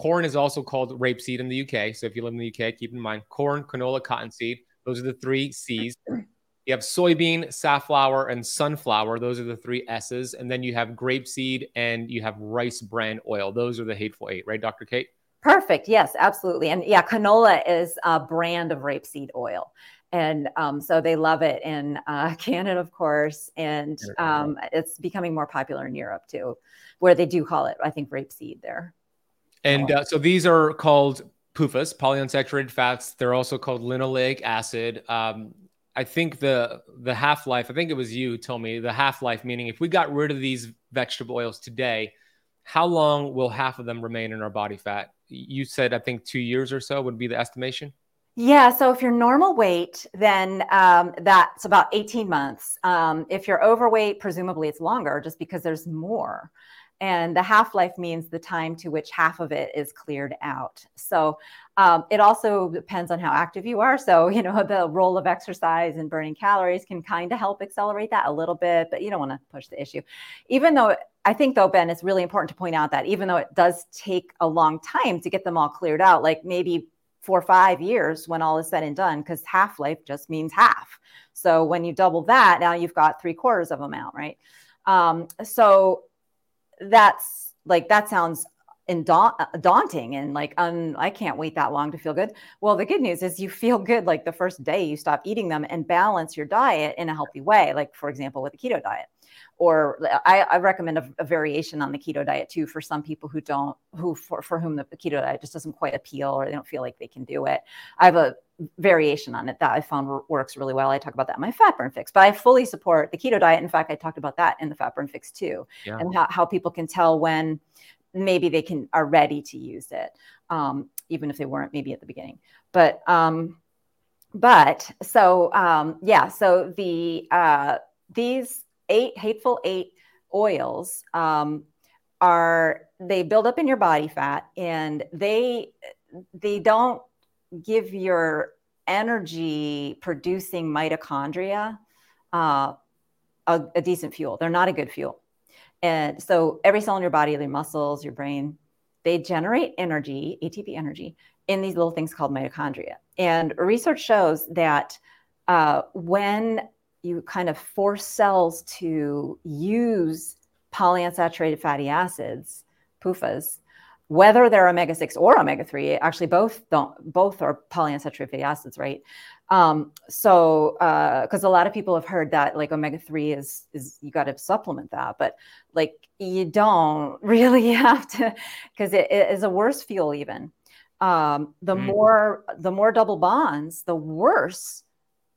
Corn is also called rapeseed in the UK. So if you live in the UK, keep in mind corn, canola, cottonseed. Those are the three C's. You have soybean, safflower, and sunflower. Those are the three S's. And then you have grapeseed and you have rice bran oil. Those are the hateful eight, right, Dr. Cate? Perfect. Yes, absolutely. And yeah, canola is a brand of rapeseed oil. And um, so they love it in uh, (laughs) Canada, of course. And um, it's becoming more popular in Europe too, where they do call it, I think, rapeseed there. And uh, so these are called PUFAs, polyunsaturated fats. They're also called linoleic acid. Um, I think the the half life. I think it was you told me the half life, meaning if we got rid of these vegetable oils today, how long will half of them remain in our body fat? You said I think two years or so would be the estimation. Yeah. So if you're normal weight, then um, that's about 18 months. Um, if you're overweight, presumably it's longer, just because there's more. And the half life means the time to which half of it is cleared out. So um, it also depends on how active you are. So, (laughs) you know, the role of exercise and burning calories can kind of help accelerate that a little bit, but you don't want to push the issue. Even though I think, though, Ben, it's really important to point out that even though it does take a long time to get them all cleared out, like maybe four or five years when all is said and done, because half life just means half. So when you double that, now you've got three quarters of amount, right? Um, so that's like that sounds daunting and like um, I can't wait that long to feel good. Well, the good news is you feel good like the first day you stop eating them and balance your diet in a healthy way. Like for example, with the keto diet, or I, I recommend a, a, variation on the keto diet too for some people who don't who for, for whom the keto diet just doesn't quite appeal or they don't feel like they can do it. I have a variation on it that I found works really well. I talk about that in my fat burn fix, but I fully support the keto diet. In fact, I talked about that in the fat burn fix too, yeah. and how, how people can tell when maybe they can are ready to use it, um, even if they weren't maybe at the beginning. But um, but so um, yeah, so the uh, these eight hateful eight oils um, are they build up in your body fat and they they don't give your energy producing mitochondria uh, a, a, decent fuel. They're not a good fuel. And so every cell in your body, your muscles, your brain, they generate energy, ATP energy, in these little things called mitochondria. And research shows that uh, when you kind of force cells to use polyunsaturated fatty acids, PUFAs, whether they're omega 6 or omega 3 actually both don't both are polyunsaturated fatty acids right um, so uh because uh, a lot of people have heard that like omega 3 is is you got to supplement that but like you don't (laughs) really have to because it, it is a worse fuel even um, the mm. more the more double bonds the worse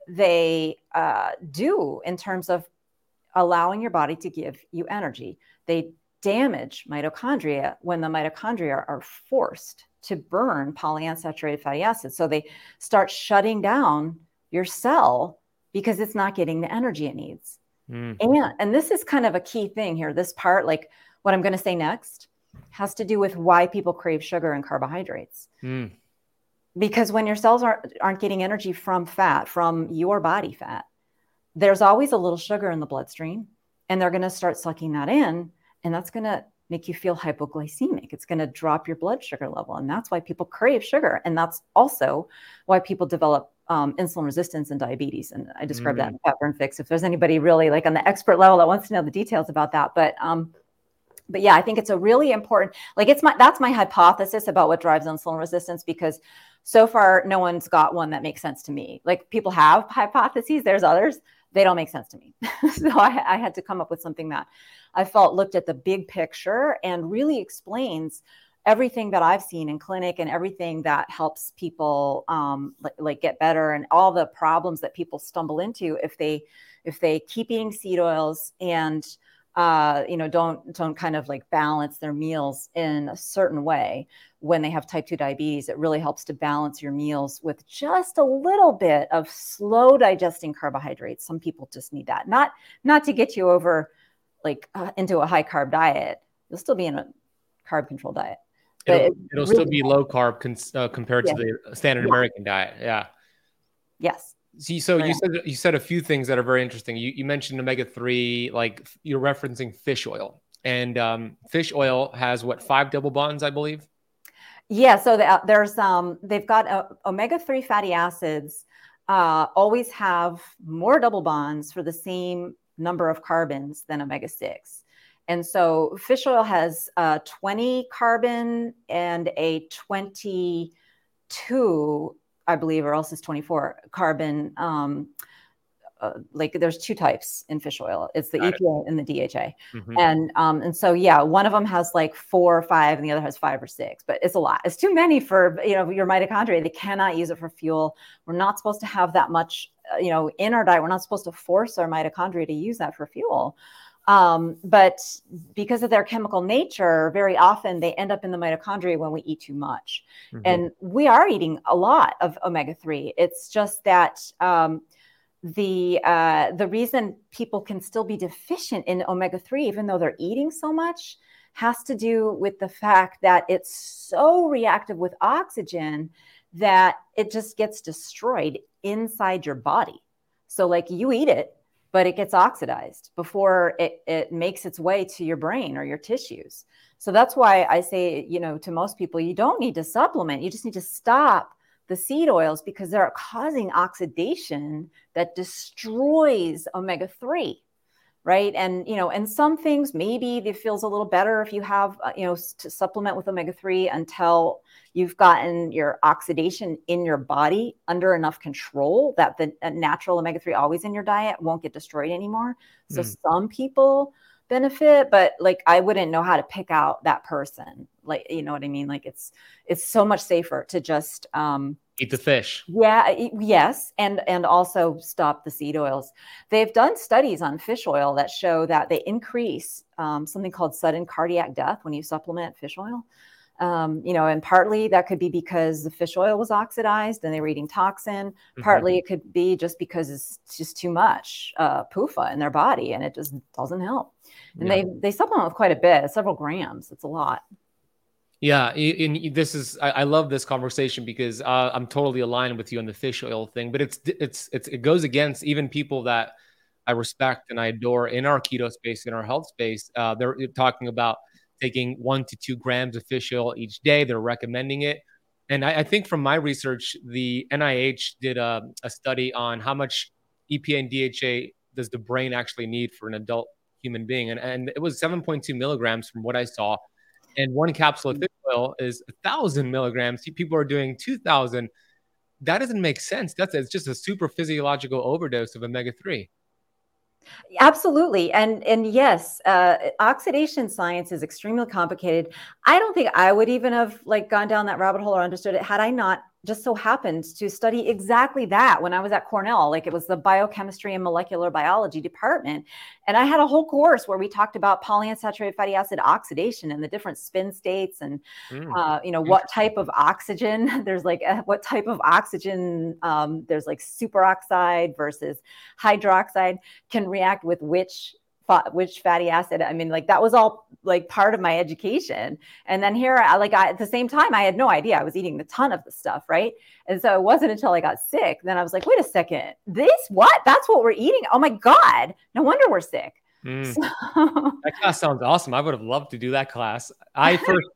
they uh, do in terms of allowing your body to give you energy they damage mitochondria when the mitochondria are forced to burn polyunsaturated fatty acids. So they start shutting down your cell because it's not getting the energy it needs. Mm. And and this is kind of a key thing here. This part, like what I'm going to say next, has to do with why people crave sugar and carbohydrates. Mm. Because when your cells aren't aren't getting energy from fat, from your body fat, there's always a little sugar in the bloodstream, and they're going to start sucking that in and that's going to make you feel hypoglycemic. It's going to drop your blood sugar level. And that's why people crave sugar. And that's also why people develop um, insulin resistance and diabetes. And I described mm. that in Fat Burn Fix. If there's anybody really like on the expert level that wants to know the details about that. But, um, but yeah, I think it's a really important, like it's my, that's my hypothesis about what drives insulin resistance because so far no one's got one that makes sense to me. Like people have hypotheses, there's others, they don't make sense to me. (laughs) so I, I, had to come up with something that I felt looked at the big picture and really explains everything that I've seen in clinic and everything that helps people um, like, like get better and all the problems that people stumble into if they if they keep eating seed oils and uh, you know, don't don't kind of like balance their meals in a certain way when they have type 2 diabetes, it really helps to balance your meals with just a little bit of slow digesting carbohydrates. Some people just need that. Not not to get you over like uh, into a high carb diet. You'll still be in a carb control diet. But it'll, it'll really still be low carb cons- uh, compared yeah. to the standard yeah. American diet. Yeah. Yes. See, so you said you said a few things that are very interesting. You, you mentioned omega three, like you're referencing fish oil, and um, fish oil has what five double bonds, I believe. Yeah, so the, there's um they've got uh, omega three fatty acids uh, always have more double bonds for the same number of carbons than omega six, and so fish oil has uh, 20 carbon and a 22, I believe, or else it's 24 carbon. Um, uh, like there's two types in fish oil. It's the Got EPA it. and the DHA. Mm-hmm. And um, and so yeah, one of them has like four or five, and the other has five or six. But it's a lot. It's too many for you know your mitochondria. They cannot use it for fuel. We're not supposed to have that much uh, you know in our diet. We're not supposed to force our mitochondria to use that for fuel. Um, but because of their chemical nature, very often they end up in the mitochondria when we eat too much. Mm-hmm. And we are eating a lot of omega 3. It's just that um, the uh, the reason people can still be deficient in omega 3 even though they're eating so much has to do with the fact that it's so reactive with oxygen that it just gets destroyed inside your body so like you eat it but it gets oxidized before it, it makes its way to your brain or your tissues. So that's why i say you know to most people you don't need to supplement. You just need to stop the seed oils because they're causing oxidation that destroys omega 3 right? And you know and some things maybe it feels a little better if you have uh, you know to supplement with omega 3 until you've gotten your oxidation in your body under enough control that the natural omega 3 always in your diet won't get destroyed anymore. So mm. some people benefit but like i wouldn't know how to pick out that person. Like you know what i mean? Like it's it's so much safer to just um eat the fish yeah yes and and also stop the seed oils they've done studies on fish oil that show that they increase um, something called sudden cardiac death when you supplement fish oil um, you know, and partly that could be because the fish oil was oxidized and they were eating toxin. Mm-hmm. Partly it could be just because it's just too much uh, PUFA in their body and it just doesn't help and yeah. they they supplement with quite a bit, several grams. It's a lot. Yeah, and this is I, love this conversation because uh, I'm totally aligned with you on the fish oil thing, but it's it's it's it goes against even people that I respect and I adore in our keto space in our health space. Uh, they're talking about taking one to two grams of fish oil each day. They're recommending it, and I, I think from my research, the NIH did a, a study on how much EPA and DHA does the brain actually need for an adult human being. And, and it was 7.2 milligrams from what I saw. And one capsule of fish oil is a thousand milligrams. People are doing 2000. That doesn't make sense. That's it's just a super physiological overdose of omega 3. Absolutely, and and yes, uh, oxidation science is extremely complicated. I don't think I would even have like gone down that rabbit hole or understood it had I not just so happened to study exactly that when I was at Cornell. Like it was the biochemistry and molecular biology department. And I had a whole course where we talked about polyunsaturated fatty acid oxidation and the different spin states and, mm. uh, you know, what type of oxygen (laughs) there's like, uh, what type of oxygen um, there's like superoxide versus hydroxide can react with which which fatty acid i mean like that was all like part of my education. And then here I, like I, at the same time i had no idea i was eating a ton of the stuff right? And so it wasn't until i got sick then i was like wait a second this what? That's what we're eating? Oh my god no wonder we're sick. Mm. so... that class sounds awesome. I would have loved to do that class. I first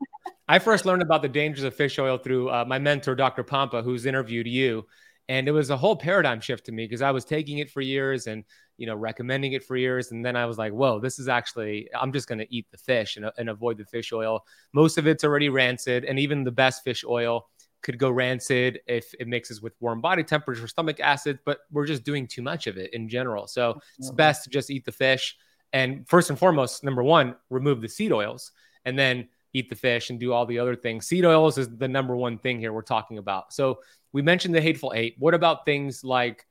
i first learned about the dangers of fish oil through uh, my mentor dr pompa who's interviewed you. And it was a whole paradigm shift to me because i was taking it for years and you know, recommending it for years. And then I was like, whoa, this is actually, I'm just going to eat the fish and, and avoid the fish oil. Most of it's already rancid. And even the best fish oil could go rancid if it mixes with warm body temperature, or stomach acid, but we're just doing too much of it in general. So it's mm-hmm. best to just eat the fish. And first and foremost, number one, remove the seed oils and then eat the fish and do all the other things. Seed oils is the number one thing here we're talking about. So we mentioned the hateful eight. What about things like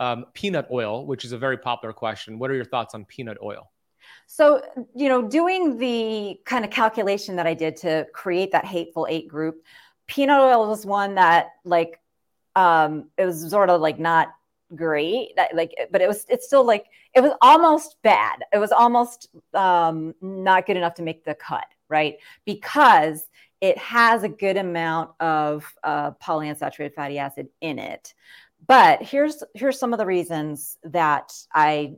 um, peanut oil, which is a very popular question. What are your thoughts on peanut oil? So, you know, doing the kind of calculation that I did to create that hateful eight group, peanut oil was one that like um it was sort of like not great that, like but it was it's still like it was almost bad it was almost um not good enough to make the cut right because it has a good amount of uh, polyunsaturated fatty acid in it but here's here's some of the reasons that i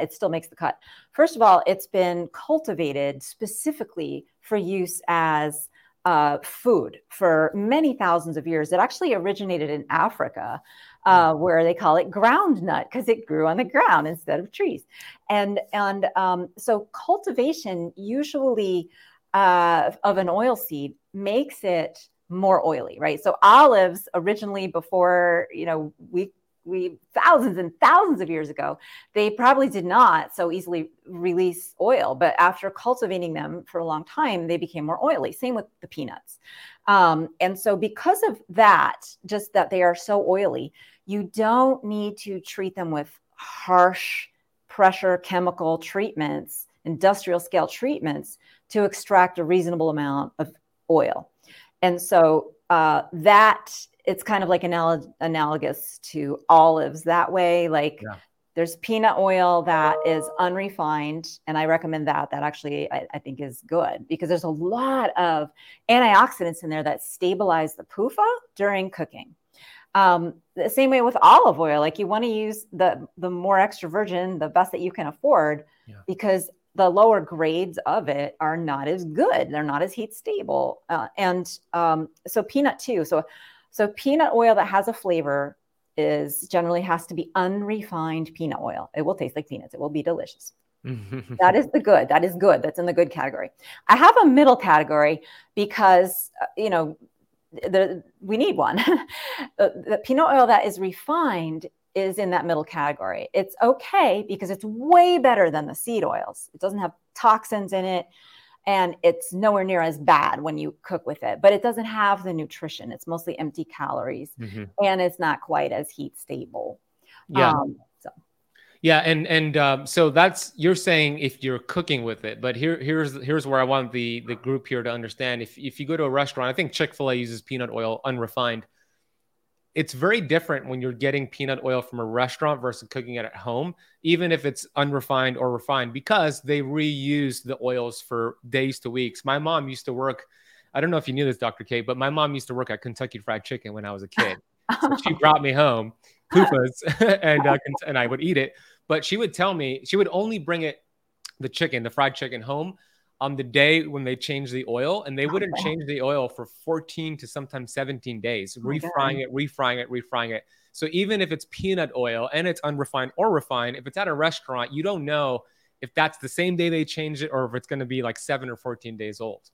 it still makes the cut first of all it's been cultivated specifically for use as uh, food for many thousands of years. It actually originated in Africa, uh, hmm. where they call it ground nut because it grew on the ground instead of trees. And and um, so cultivation usually uh, of an oil seed makes it more oily, right? So olives originally before you know we we thousands and thousands of years ago, they probably did not so easily release oil. But after cultivating them for a long time, they became more oily. Same with the peanuts. Um, and so, because of that, just that they are so oily, you don't need to treat them with harsh pressure chemical treatments, industrial scale treatments to extract a reasonable amount of oil. And so, uh, that it's kind of like anal- analogous to olives that way. Like yeah. there's peanut oil that is unrefined, and I recommend that. That actually I, I, think is good because there's a lot of antioxidants in there that stabilize the PUFA during cooking. Um, the same way with olive oil, like you want to use the the more extra virgin, the best that you can afford, yeah. because the lower grades of it are not as good. They're not as heat stable, uh, and um, so peanut too. So so peanut oil that has a flavor is generally has to be unrefined peanut oil. It will taste like peanuts. It will be delicious. (laughs) that is the good. That is good. That's in the good category. I have a middle category because uh, you know the, we need one. (laughs) the peanut oil that is refined is in that middle category. It's okay because it's way better than the seed oils. It doesn't have toxins in it and it's nowhere near as bad when you cook with it but it doesn't have the nutrition it's mostly empty calories mm-hmm. and it's not quite as heat stable yeah um, so yeah and and um, so that's you're saying if you're cooking with it but here here's here's where i want the the group here to understand if if you go to a restaurant i think chick-fil-a uses peanut oil unrefined it's very different when you're getting peanut oil from a restaurant versus cooking it at home, even if it's unrefined or refined, because they reuse the oils for days to weeks. My mom used to work, I don't know if you knew this, Dr. K, but my mom used to work at Kentucky Fried Chicken when I was a kid. (laughs) so she brought me home (laughs) PUFAs (laughs) and, uh, and I would eat it. But she would tell me, she would only bring it, the chicken, the fried chicken home on the day when they change the oil, and they wouldn't change the oil for 14 to sometimes 17 days, oh refrying it, refrying it, refrying it. So even if it's peanut oil and it's unrefined or refined, if it's at a restaurant, you don't know if that's the same day they changed it or if it's going to be like seven or 14 days old.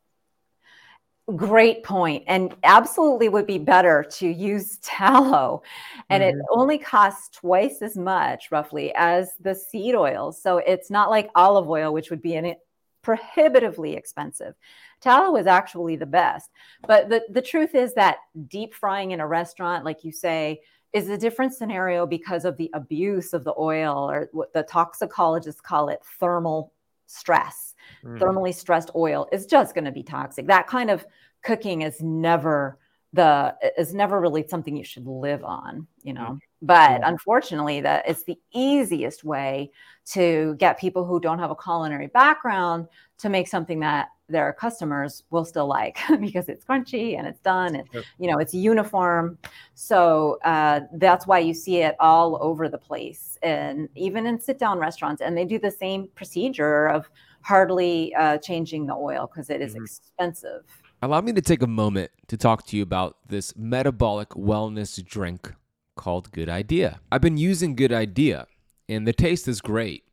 Great point. And absolutely would be better to use (laughs) tallow. And mm-hmm. it only costs twice as much, roughly, as the seed oils. So it's not like olive oil, which would be in it prohibitively expensive. Tallow is actually the best. But the, the truth is that deep frying in a restaurant, like you say, is a different scenario because of the abuse of the oil, or what the toxicologists call it thermal stress. Mm. Thermally stressed oil is just going to be toxic. That kind of cooking is never the is never really something you should live on, you know. Mm. But yeah. unfortunately, that it's the easiest way to get people who don't have a culinary background to make something that their customers will still like (laughs) because it's crunchy and it's done and you know it's uniform. So uh, that's why you see it all over the place and even in sit down restaurants. And they do the same procedure of hardly uh, changing the oil because it is mm-hmm. expensive. Allow me to take a moment to talk to you about this metabolic wellness drink called Good Idea. I've been using Good Idea, and the taste is great.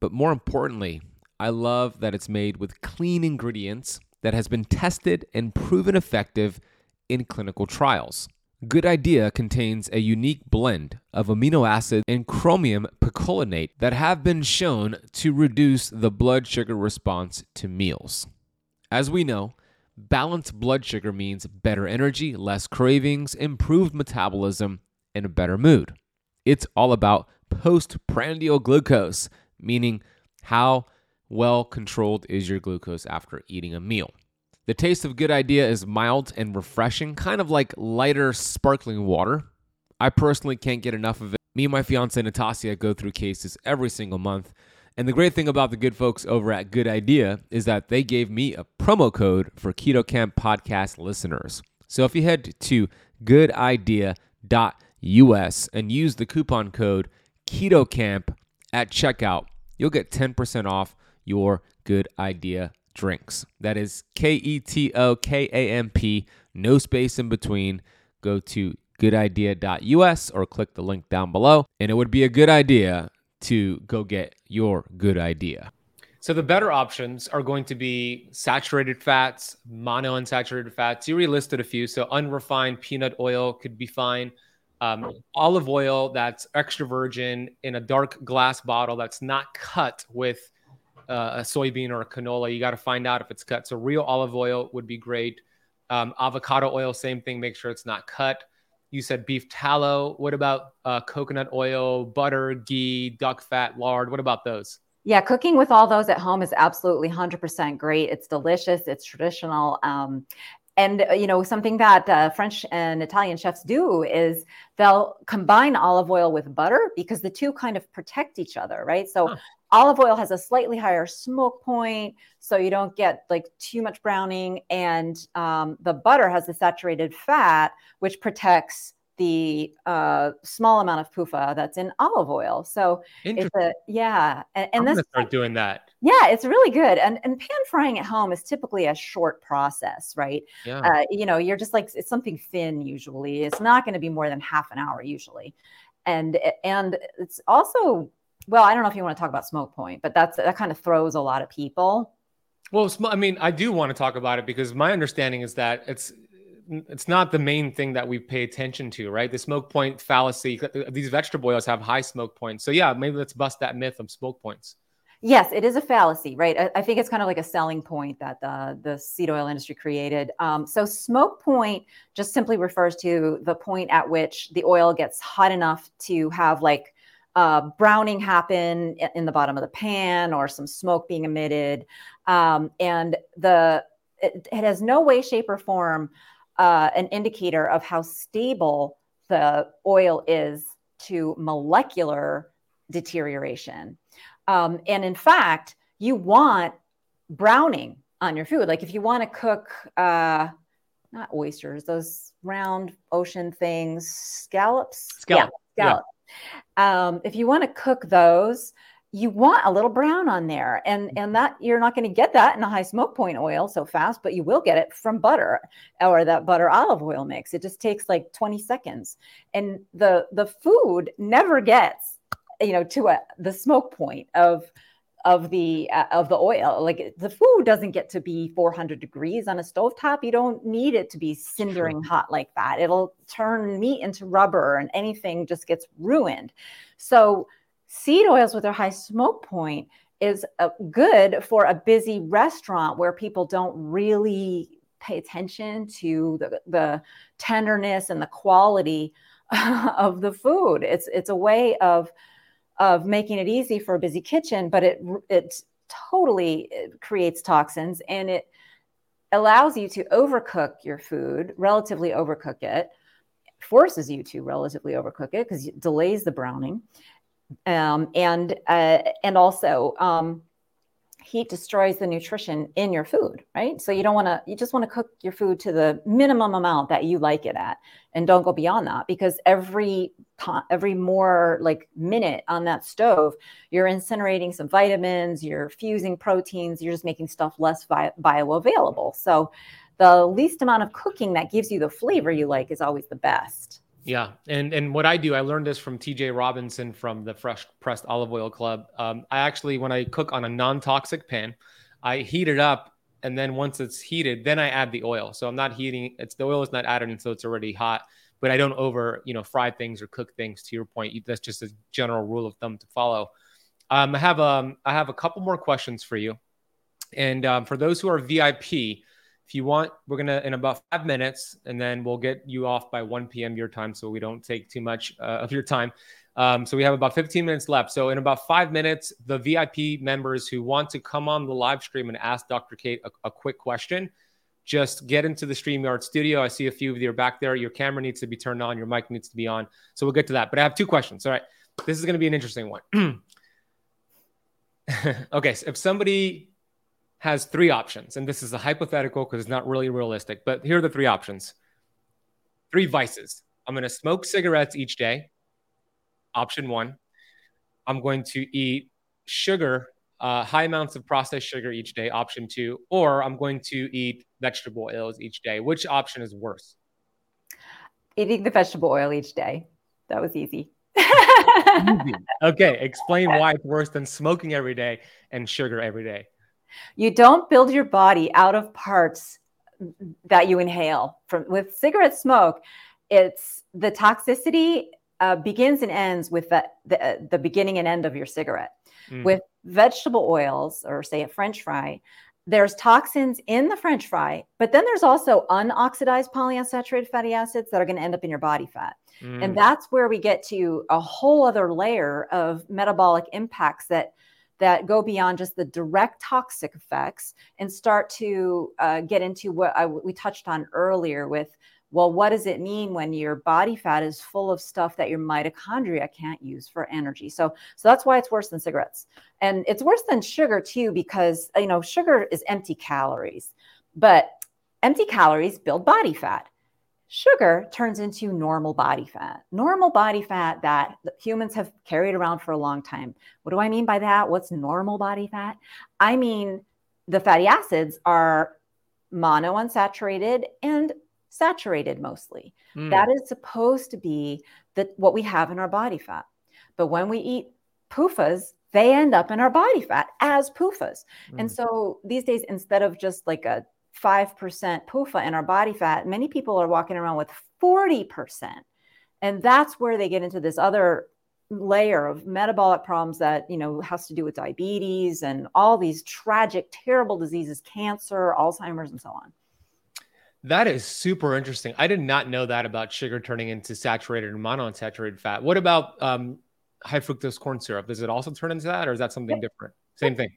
But more importantly, I love that it's made with clean ingredients that has been tested and proven effective in clinical trials. Good Idea contains a unique blend of amino acid and chromium picolinate that have been shown to reduce the blood sugar response to meals. As we know, balanced blood sugar means better energy, less cravings, improved metabolism, in a better mood. It's all about postprandial glucose, meaning how well controlled is your glucose after eating a meal. The taste of Good Idea is mild and refreshing, kind of like lighter sparkling water. I personally can't get enough of it. Me and my fiance Natasha go through cases every single month. And the great thing about the good folks over at Good Idea is that they gave me a promo code for Keto Kamp podcast listeners. So if you head to goodidea.us and use the coupon code KetoKamp at checkout, you'll get 10% off your Good Idea drinks. That is K E T O K A M P, no space in between. Go to goodidea.us or click the link down below. And it would be a good idea to go get your good idea. So the better options are going to be saturated fats, monounsaturated fats. You already listed a few. So unrefined peanut oil could be fine. Um, olive oil that's extra virgin in a dark glass bottle that's not cut with uh, a soybean or a canola. You got to find out if it's cut. So real olive oil would be great. Um, avocado oil, same thing. Make sure it's not cut. You said beef tallow. What about uh, coconut oil, butter, ghee, duck fat, lard? What about those? Yeah, cooking with all those at home is absolutely 100% great. It's delicious, it's traditional. Um, and uh, you know something that uh, french and italian chefs do is they'll combine olive oil with butter because the two kind of protect each other right so huh. olive oil has a slightly higher smoke point so you don't get like too much browning and um, the butter has the saturated fat which protects the uh, small amount of PUFA that's in olive oil. So it's a yeah, and, and this start doing that. Yeah, it's really good. And and pan frying at home is typically a short process, right? Yeah. Uh, you know, you're just like it's something thin usually. It's not going to be more than half an hour usually, and and it's also well, I don't know if you want to talk about smoke point, but that's that kind of throws a lot of people. Well, I mean, I do want to talk about it because my understanding is that it's it's not the main thing that we pay attention to, right? The smoke point fallacy. These vegetable oils have high smoke points. So yeah, maybe let's bust that myth of smoke points. Yes, it is a fallacy, right? I, I think it's kind of like a selling point that the, the seed oil industry created. Um, so, smoke point just simply refers to the point at which the oil gets hot enough to have like uh, browning happen in the bottom of the pan or some smoke being emitted. Um, and the it, it has no way, shape, or form uh, an indicator of how stable the oil is to molecular deterioration. Um, and in fact, you want browning on your food. Like if you want to cook, uh, not oysters, those round ocean things, scallops. Scallop. Yeah, scallop. Yeah. Um, if you want to cook those, you want a little brown on there and and that you're not going to get that in a high smoke point oil so fast but you will get it from butter or that butter olive oil mix it just takes like 20 seconds and the the food never gets you know to a the smoke point of of the uh, of the oil. Like the food doesn't get to be 400 degrees on a stove top you don't need it to be cindering hot like that. It'll turn meat into rubber and anything just gets ruined. So seed oils with their high smoke point is uh, good for a busy restaurant where people don't really pay attention to the, the tenderness and the quality (laughs) of the food. It's it's a way of of making it easy for a busy kitchen, but it it totally creates toxins and it allows you to overcook your food, relatively overcook it, forces you to relatively overcook it because it delays the browning. Um, and uh, and also um, heat destroys the nutrition in your food right? So you don't want to you just want to cook your food to the minimum amount that you like it at and don't go beyond that because every time, every more like minute on that stove you're incinerating some vitamins you're fusing proteins you're just making stuff less bi- bioavailable. So the least amount of cooking that gives you the flavor you like is always the best yeah, and and what I do, I learned this from T.J. Robinson from the Fresh Pressed Olive Oil Club. Um, I actually, when I cook on a non-toxic pan, I heat it up, and then once it's heated, then I add the oil. So I'm not heating; it's the oil is not added until it's already hot. But I don't over, you know, fry things or cook things. To your point, that's just a general rule of thumb to follow. Um, I have um, I have a couple more questions for you, and um, for those who are VIP if you want, we're gonna in about five minutes, and then we'll get you off by 1 p.m. your time, so we don't take too much uh, of your time. Um, so we have about 15 minutes left. So in about five minutes, the VIP members who want to come on the live stream and ask Dr. Cate a, a quick question, just get into the StreamYard studio. I see a few of you are back there. Your camera needs to be turned on. Your mic needs to be on. So we'll get to that. But I have two questions. All right. This is going to be an interesting one. (clears throat) okay. So if somebody has three options, and this is a hypothetical because it's not really realistic, but here are the three options three vices. I'm going to smoke cigarettes each day option one. I'm going to eat sugar, uh, high amounts of processed sugar each day, option two, or I'm going to eat vegetable oils each day. Which option is worse? Eating the vegetable oil each day. That was easy. okay, explain why it's worse than smoking every day and sugar every day. You don't build your body out of parts that you inhale from with cigarette smoke. It's the toxicity uh, begins and ends with the, the, uh, the, beginning and end of your cigarette. Mm. With vegetable oils, or say a French fry, there's toxins in the French fry, but then there's also unoxidized polyunsaturated fatty acids that are going to end up in your body fat. Mm. And that's where we get to a whole other layer of metabolic impacts that that go beyond just the direct toxic effects and start to uh, get into what I, we touched on earlier with well, what does it mean when your body fat is full of stuff that your mitochondria can't use for energy? So, so that's why it's worse than cigarettes. And it's worse than sugar too, because you know, sugar is empty calories, but empty calories build body fat. Sugar turns into normal body fat, normal body fat that humans have carried around for a long time. What do I mean by that? What's normal body fat? I mean, the fatty acids are monounsaturated and saturated mostly. Mm. That is supposed to be the, what we have in our body fat. But when we eat PUFAs, they end up in our body fat as PUFAs. Mm. And so these days, instead of just like a 5% PUFA in our body fat, many people are walking around with 40%. And that's where they get into this other layer of metabolic problems that you know has to do with diabetes and all these tragic terrible diseases cancer alzheimer's and so on that is super interesting. I did not know that about sugar turning into saturated and monounsaturated fat. What about um, high fructose corn syrup? Does it also turn into that, or is that something different? Same thing.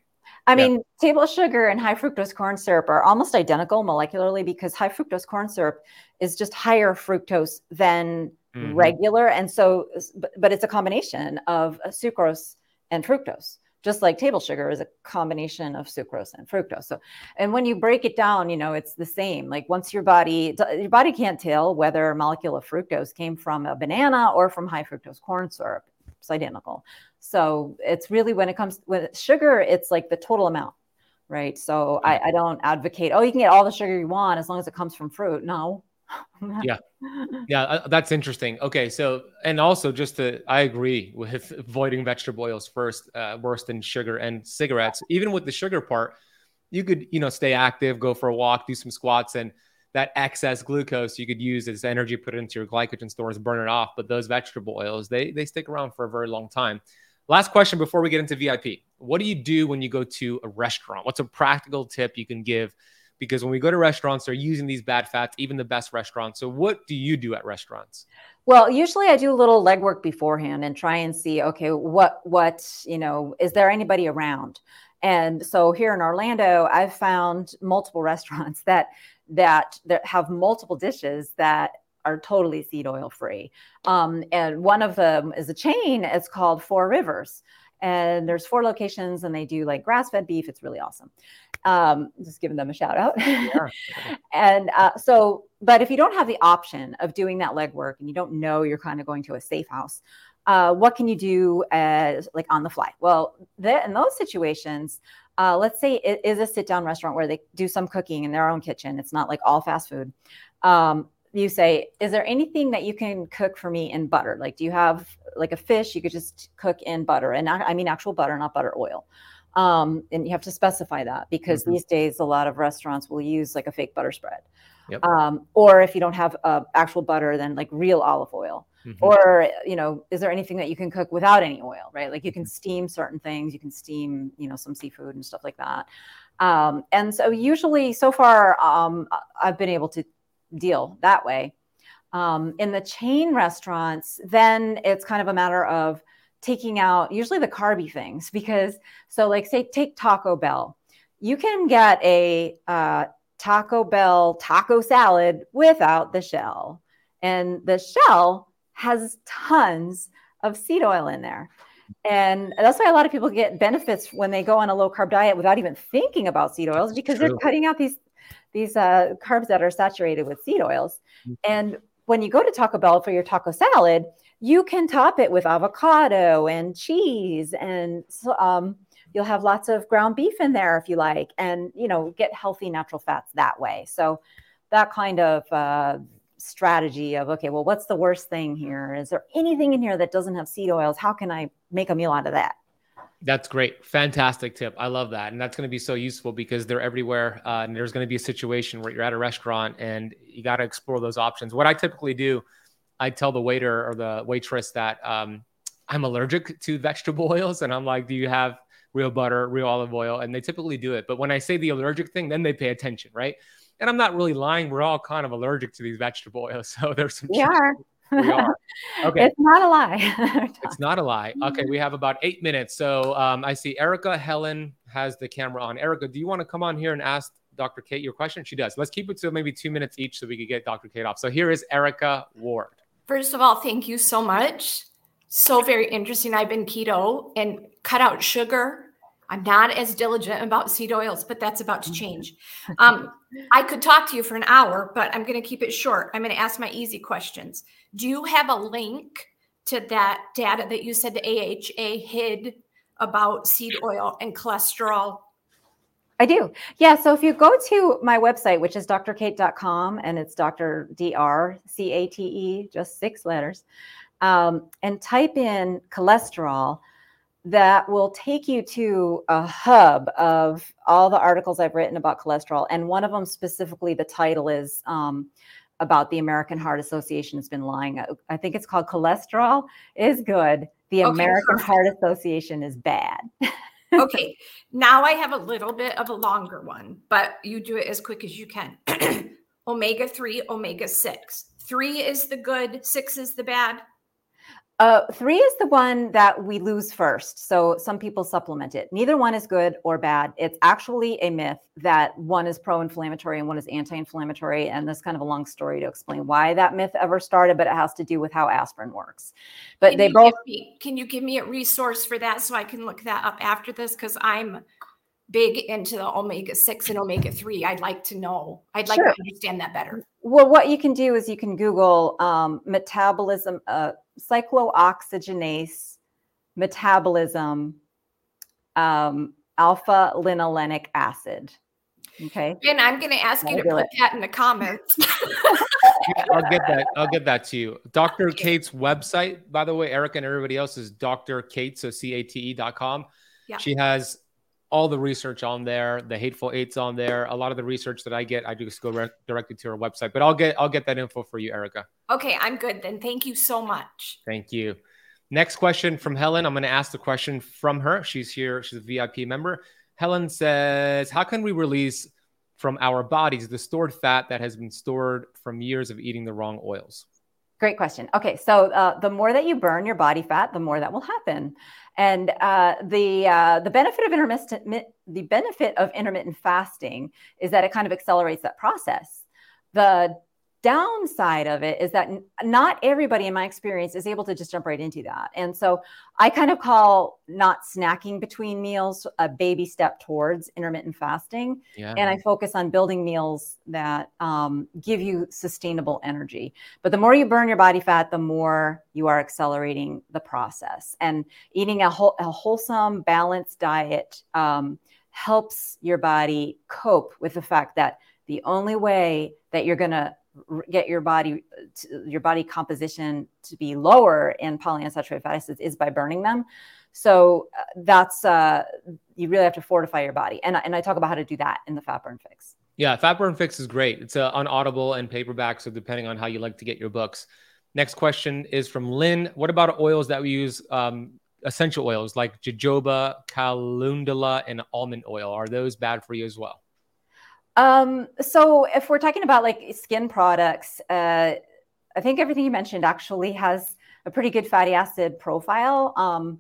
I mean, table sugar and high fructose corn syrup are almost identical molecularly because high fructose corn syrup is just higher fructose than mm-hmm. regular. And so, but, but it's a combination of sucrose and fructose just like table sugar is a combination of sucrose and fructose. So, and when you break it down, you know, it's the same. Like once your body, your body can't tell whether a molecule of fructose came from a banana or from high fructose corn syrup. It's identical. So it's really when it comes with sugar, it's like the total amount, right? So I, I don't advocate, oh, you can get all the sugar you want as long as it comes from fruit. No, (laughs) yeah yeah uh, that's interesting okay so and also just to i agree with avoiding vegetable oils first uh, worse than sugar and cigarettes even with the sugar part you could you know stay active go for a walk do some squats and that excess glucose you could use as energy put into your glycogen stores burn it off but those vegetable oils they they stick around for a very long time last question before we get into vip what do you do when you go to a restaurant what's a practical tip you can give because when we go to restaurants, they're using these bad fats, even the best restaurants. So, what do you do at restaurants? Well, usually I do a little legwork beforehand and try and see, okay, what, what, you know, is there anybody around? And so here in Orlando, I've found multiple (laughs) restaurants that that that have multiple dishes that are totally seed oil free. Um, and one of them is a chain. It's called Four Rivers and there's four locations and they do like grass-fed beef it's really awesome um, just giving them a shout out yeah. (laughs) and uh, so but if you don't have the option of doing that legwork and you don't know you're kind of going to a safe house uh, what can you do as like on the fly well th- in those situations uh, let's say it is a sit down restaurant where they do some cooking in their own kitchen it's not like all fast food um, you say, is there anything that you can cook for me in butter? Like, do you have like a fish you could just cook in butter? And I, I mean actual butter, not butter oil. Um, and you have to specify that because mm-hmm. these days a lot of restaurants will use like a fake butter spread. Yep. Um, or if you don't have uh, actual butter, then like real olive oil. Mm-hmm. Or you know, is there anything that you can cook without any oil? Right? Like you can mm-hmm. steam certain things. You can steam, you know, some seafood and stuff like that. Um, and so usually, so far, um, I've been able to deal that way. Um, in the chain restaurants, then it's kind of a matter of taking out usually the carby things (laughs) because so like say take Taco Bell, you can get a uh, Taco Bell taco salad without the shell, and the shell has tons of seed oil in there. And that's why a lot of people get benefits when they go on a low carb diet without even thinking about seed oils because they're cutting out these these uh, carbs that are saturated with seed oils. Mm-hmm. And when you go to Taco Bell for your taco salad, you can top it with avocado and cheese, and um, you'll have lots of ground beef in there if you like, and you know get healthy natural fats that way. So that kind of uh, strategy of okay, well, what's the worst thing here? Is there anything in here that doesn't have seed oils? How can I make a meal out of that? That's great. Fantastic tip. I love that. And that's going to be so useful because they're everywhere. Uh, and there's going to be a situation where you're at a restaurant and you got to explore those options. What I typically do, I tell the waiter or the waitress that um, I'm allergic to vegetable (laughs) oils. And I'm like, do you have real butter, real olive oil? And they typically do it. But when I say the allergic thing, then they pay attention, right? And I'm not really lying. We're all kind of allergic to these vegetable oils. (laughs) So there's some. We are. We are. (laughs) Okay. It's not a lie. (laughs) it's not a lie. Okay, we have about eight minutes. So um, I see Erica Helen has the camera on. Erica, do you want to come on here and ask Dr. Cate your question? She does. Let's keep it to maybe two minutes each so we could get Dr. Cate off. So here is Erica Ward. First of all, thank you so much. So very interesting. I've been keto and cut out sugar. I'm not as diligent about seed oils, but that's about to change. (laughs) Um, I could talk to you for an hour, but I'm going to keep it short. I'm going to ask my easy questions. Do you have a link to that data that you said the AHA hid about seed oil and cholesterol? I do. Yeah. So if you go to my website, which is drcate.com, and it's Dr. D-R C-A-T-E, just six letters, um, and type in cholesterol, that will take you to a hub of all the articles I've written about cholesterol. And one of them specifically, the title is um, about the American Heart Association has been lying. I think it's called Cholesterol is Good. The okay, American perfect. Heart Association is bad. (laughs) okay. Now I have a little bit of a longer one, but you do it as quick as you can. (clears throat) omega 3, omega 6. 3 is the good, 6 is the bad. Uh, three is the one that we lose first. So some people supplement it. Neither one is good or bad. It's actually a myth that one is pro inflammatory and one is anti inflammatory. And there's kind of a long story to explain why that myth ever started, but it has to do with how aspirin works. But can they both. Me, can you give me a resource for that so I can look that up after this? Because I'm big into the omega 6 and omega 3 i'd like to know i'd like sure. to understand that better well what you can do is you can google um, metabolism uh, cyclooxygenase metabolism um, alpha linolenic acid. Okay. And I'm going to ask you to put it. that in the comments. (laughs) I'll get that. I'll get that to you. Dr. Cate's website, by the way, Eric and everybody else is Dr. Cate, so C-A-T-E.com. Yeah. She has all the research on there, the hateful eights on there. A lot of the research that I get, I just go re- directly to her website. But I'll get I'll get that info for you, Erica. Okay, I'm good then. Thank you so much. Thank you. Next question from Helen. I'm going to ask the question from her. She's here. She's a VIP member. Helen says, "How can we release from our bodies the stored fat that has been stored from years of eating the wrong oils?" Great question. Okay, so uh, the more that you burn your body fat, the more that will happen. And uh, the uh, the benefit of intermittent the benefit of intermittent fasting is that it kind of accelerates that process. The downside of it is that not everybody in my experience is able to just jump right into that. And so i kind of call not snacking between meals a baby step towards intermittent fasting. Yeah. and i focus on building meals that um, give you sustainable energy. But the more you burn your body fat the more you are accelerating the process. And eating a, whole, a wholesome balanced diet um, helps your body cope with the fact that the only way that you're going to get your body your body composition to be lower in polyunsaturated fatty acids is by burning them. So uh, that's uh, you really have to fortify your body. And, and i talk about how to do that in the fat burn fix. Yeah fat burn fix is great. It's uh, on audible and paperback so depending on how you like to get your books. Next question is from lynn. What about oils that we use um, essential oils like jojoba calendula and almond oil? Are those bad for you as well um, so if we're talking about like skin products, uh, I think everything you mentioned actually has a pretty good fatty acid profile. Um,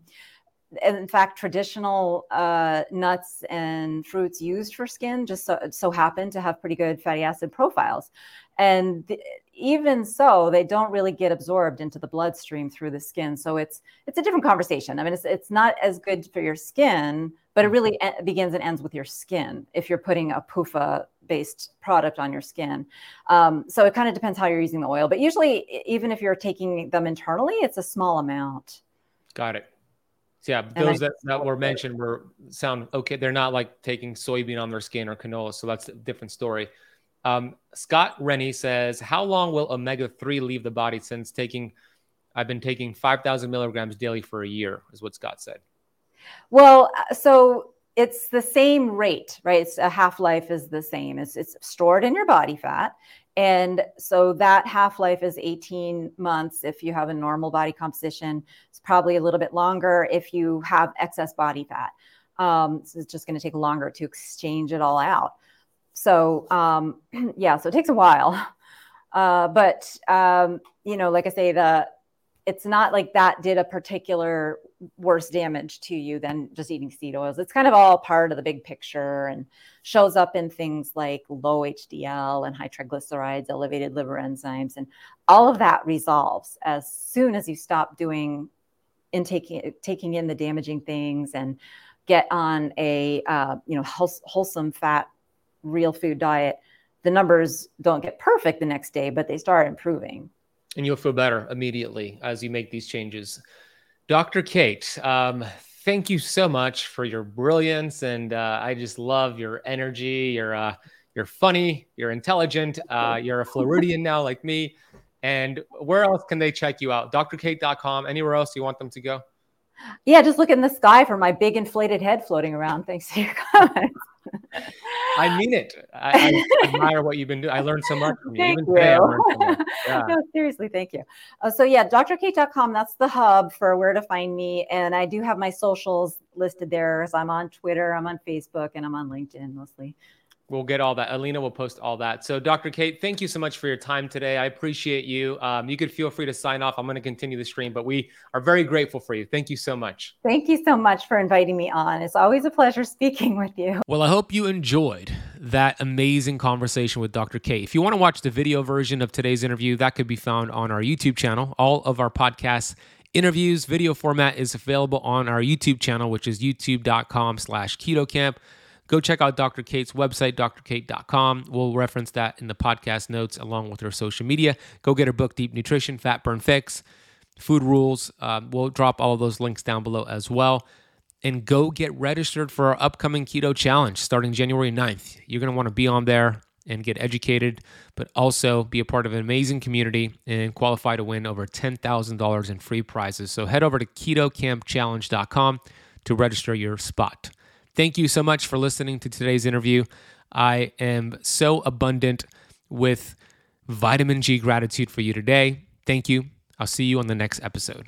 in fact, traditional uh, nuts and fruits used for skin just so, so, happen to have pretty good fatty acid profiles. And th- even so, they don't really get absorbed into the bloodstream through the skin. So it's it's a different conversation. I mean, it's it's not as good for your skin, but it really e- begins and ends with your skin if you're putting a PUFA based product on your skin. Um, so it kind of depends how you're using the oil. But usually, even if you're taking them internally, it's a small amount. Got it. So yeah, those that, that were mentioned were sound okay. They're not like taking soybean on their skin or canola, so that's a different story. Um, Scott Rennie says, "How long will omega three leave the body? Since taking, I've been taking five thousand milligrams daily for a year," is what Scott said. Well, so it's the same rate, right? It's a half life is the same. It's it's stored in your body fat, and so that half life is 18 months if you have a normal body composition. It's probably a little bit longer if you have excess body fat. Um, so it's just going to take longer to exchange it all out. So um, (clears throat) yeah, so it takes a while. (laughs) Uh, but um, you know, like I say, the it's not like that did a particular worse damage to you than just eating seed oils. It's kind of all part of the big picture and shows up in things like low HDL and high triglycerides, elevated liver enzymes, and all of that resolves as soon as you stop doing intaking taking in the damaging things and get on a uh, you know wholesome fat real food diet. The numbers don't get perfect the next day, but they start improving. And you'll feel better immediately as you make these changes. Dr. Cate, um, thank you so much for your brilliance, and uh, I just love your energy. You're uh, you're funny, you're intelligent, uh, you're a Floridian now like me. And where else can they check you out? drcate.com. Anywhere else you want them to go? Yeah, just look in the sky for my big inflated head floating around. Thanks to your (laughs) comments. I mean it. I, I, admire what you've been doing. I learned so much from you. Thank Even you. so. (laughs) Yeah. no, seriously, thank you. Uh, so yeah, drcate.com. That's the hub for where to find me, and I do have my socials listed there. So I'm on Twitter, I'm on Facebook, and I'm on LinkedIn mostly. We'll get all that. Alina will post all that. So, Dr. Cate, thank you so much for your time today. I appreciate you. Um, you could feel free to sign off. I'm going to continue the stream, but we are very grateful for you. Thank you so much. Thank you so much for inviting me on. It's always a pleasure speaking with you. Well, I hope you enjoyed that amazing conversation with Dr. Cate. If you want to watch the video version of today's interview, that could be found on our YouTube channel. All of our podcasts interviews video format is available on our youtube channel which is youtube.com slash keto kamp Go check out Dr. Cate's website, drcate.com. We'll reference that in the podcast notes along with her social media. Go get her book, Deep Nutrition, Fat Burn Fix, Food Rules. Uh, we'll drop all of those links down below as well. And go get registered for our upcoming keto challenge starting January 9th. You're going to want to be on there and get educated, but also be a part of an amazing community and qualify to win over $10,000 in free prizes. So head over to ketokampchallenge.com to register your spot. Thank you so much for listening to today's interview. I am so abundant with vitamin G gratitude for you today. Thank you. I'll see you on the next episode.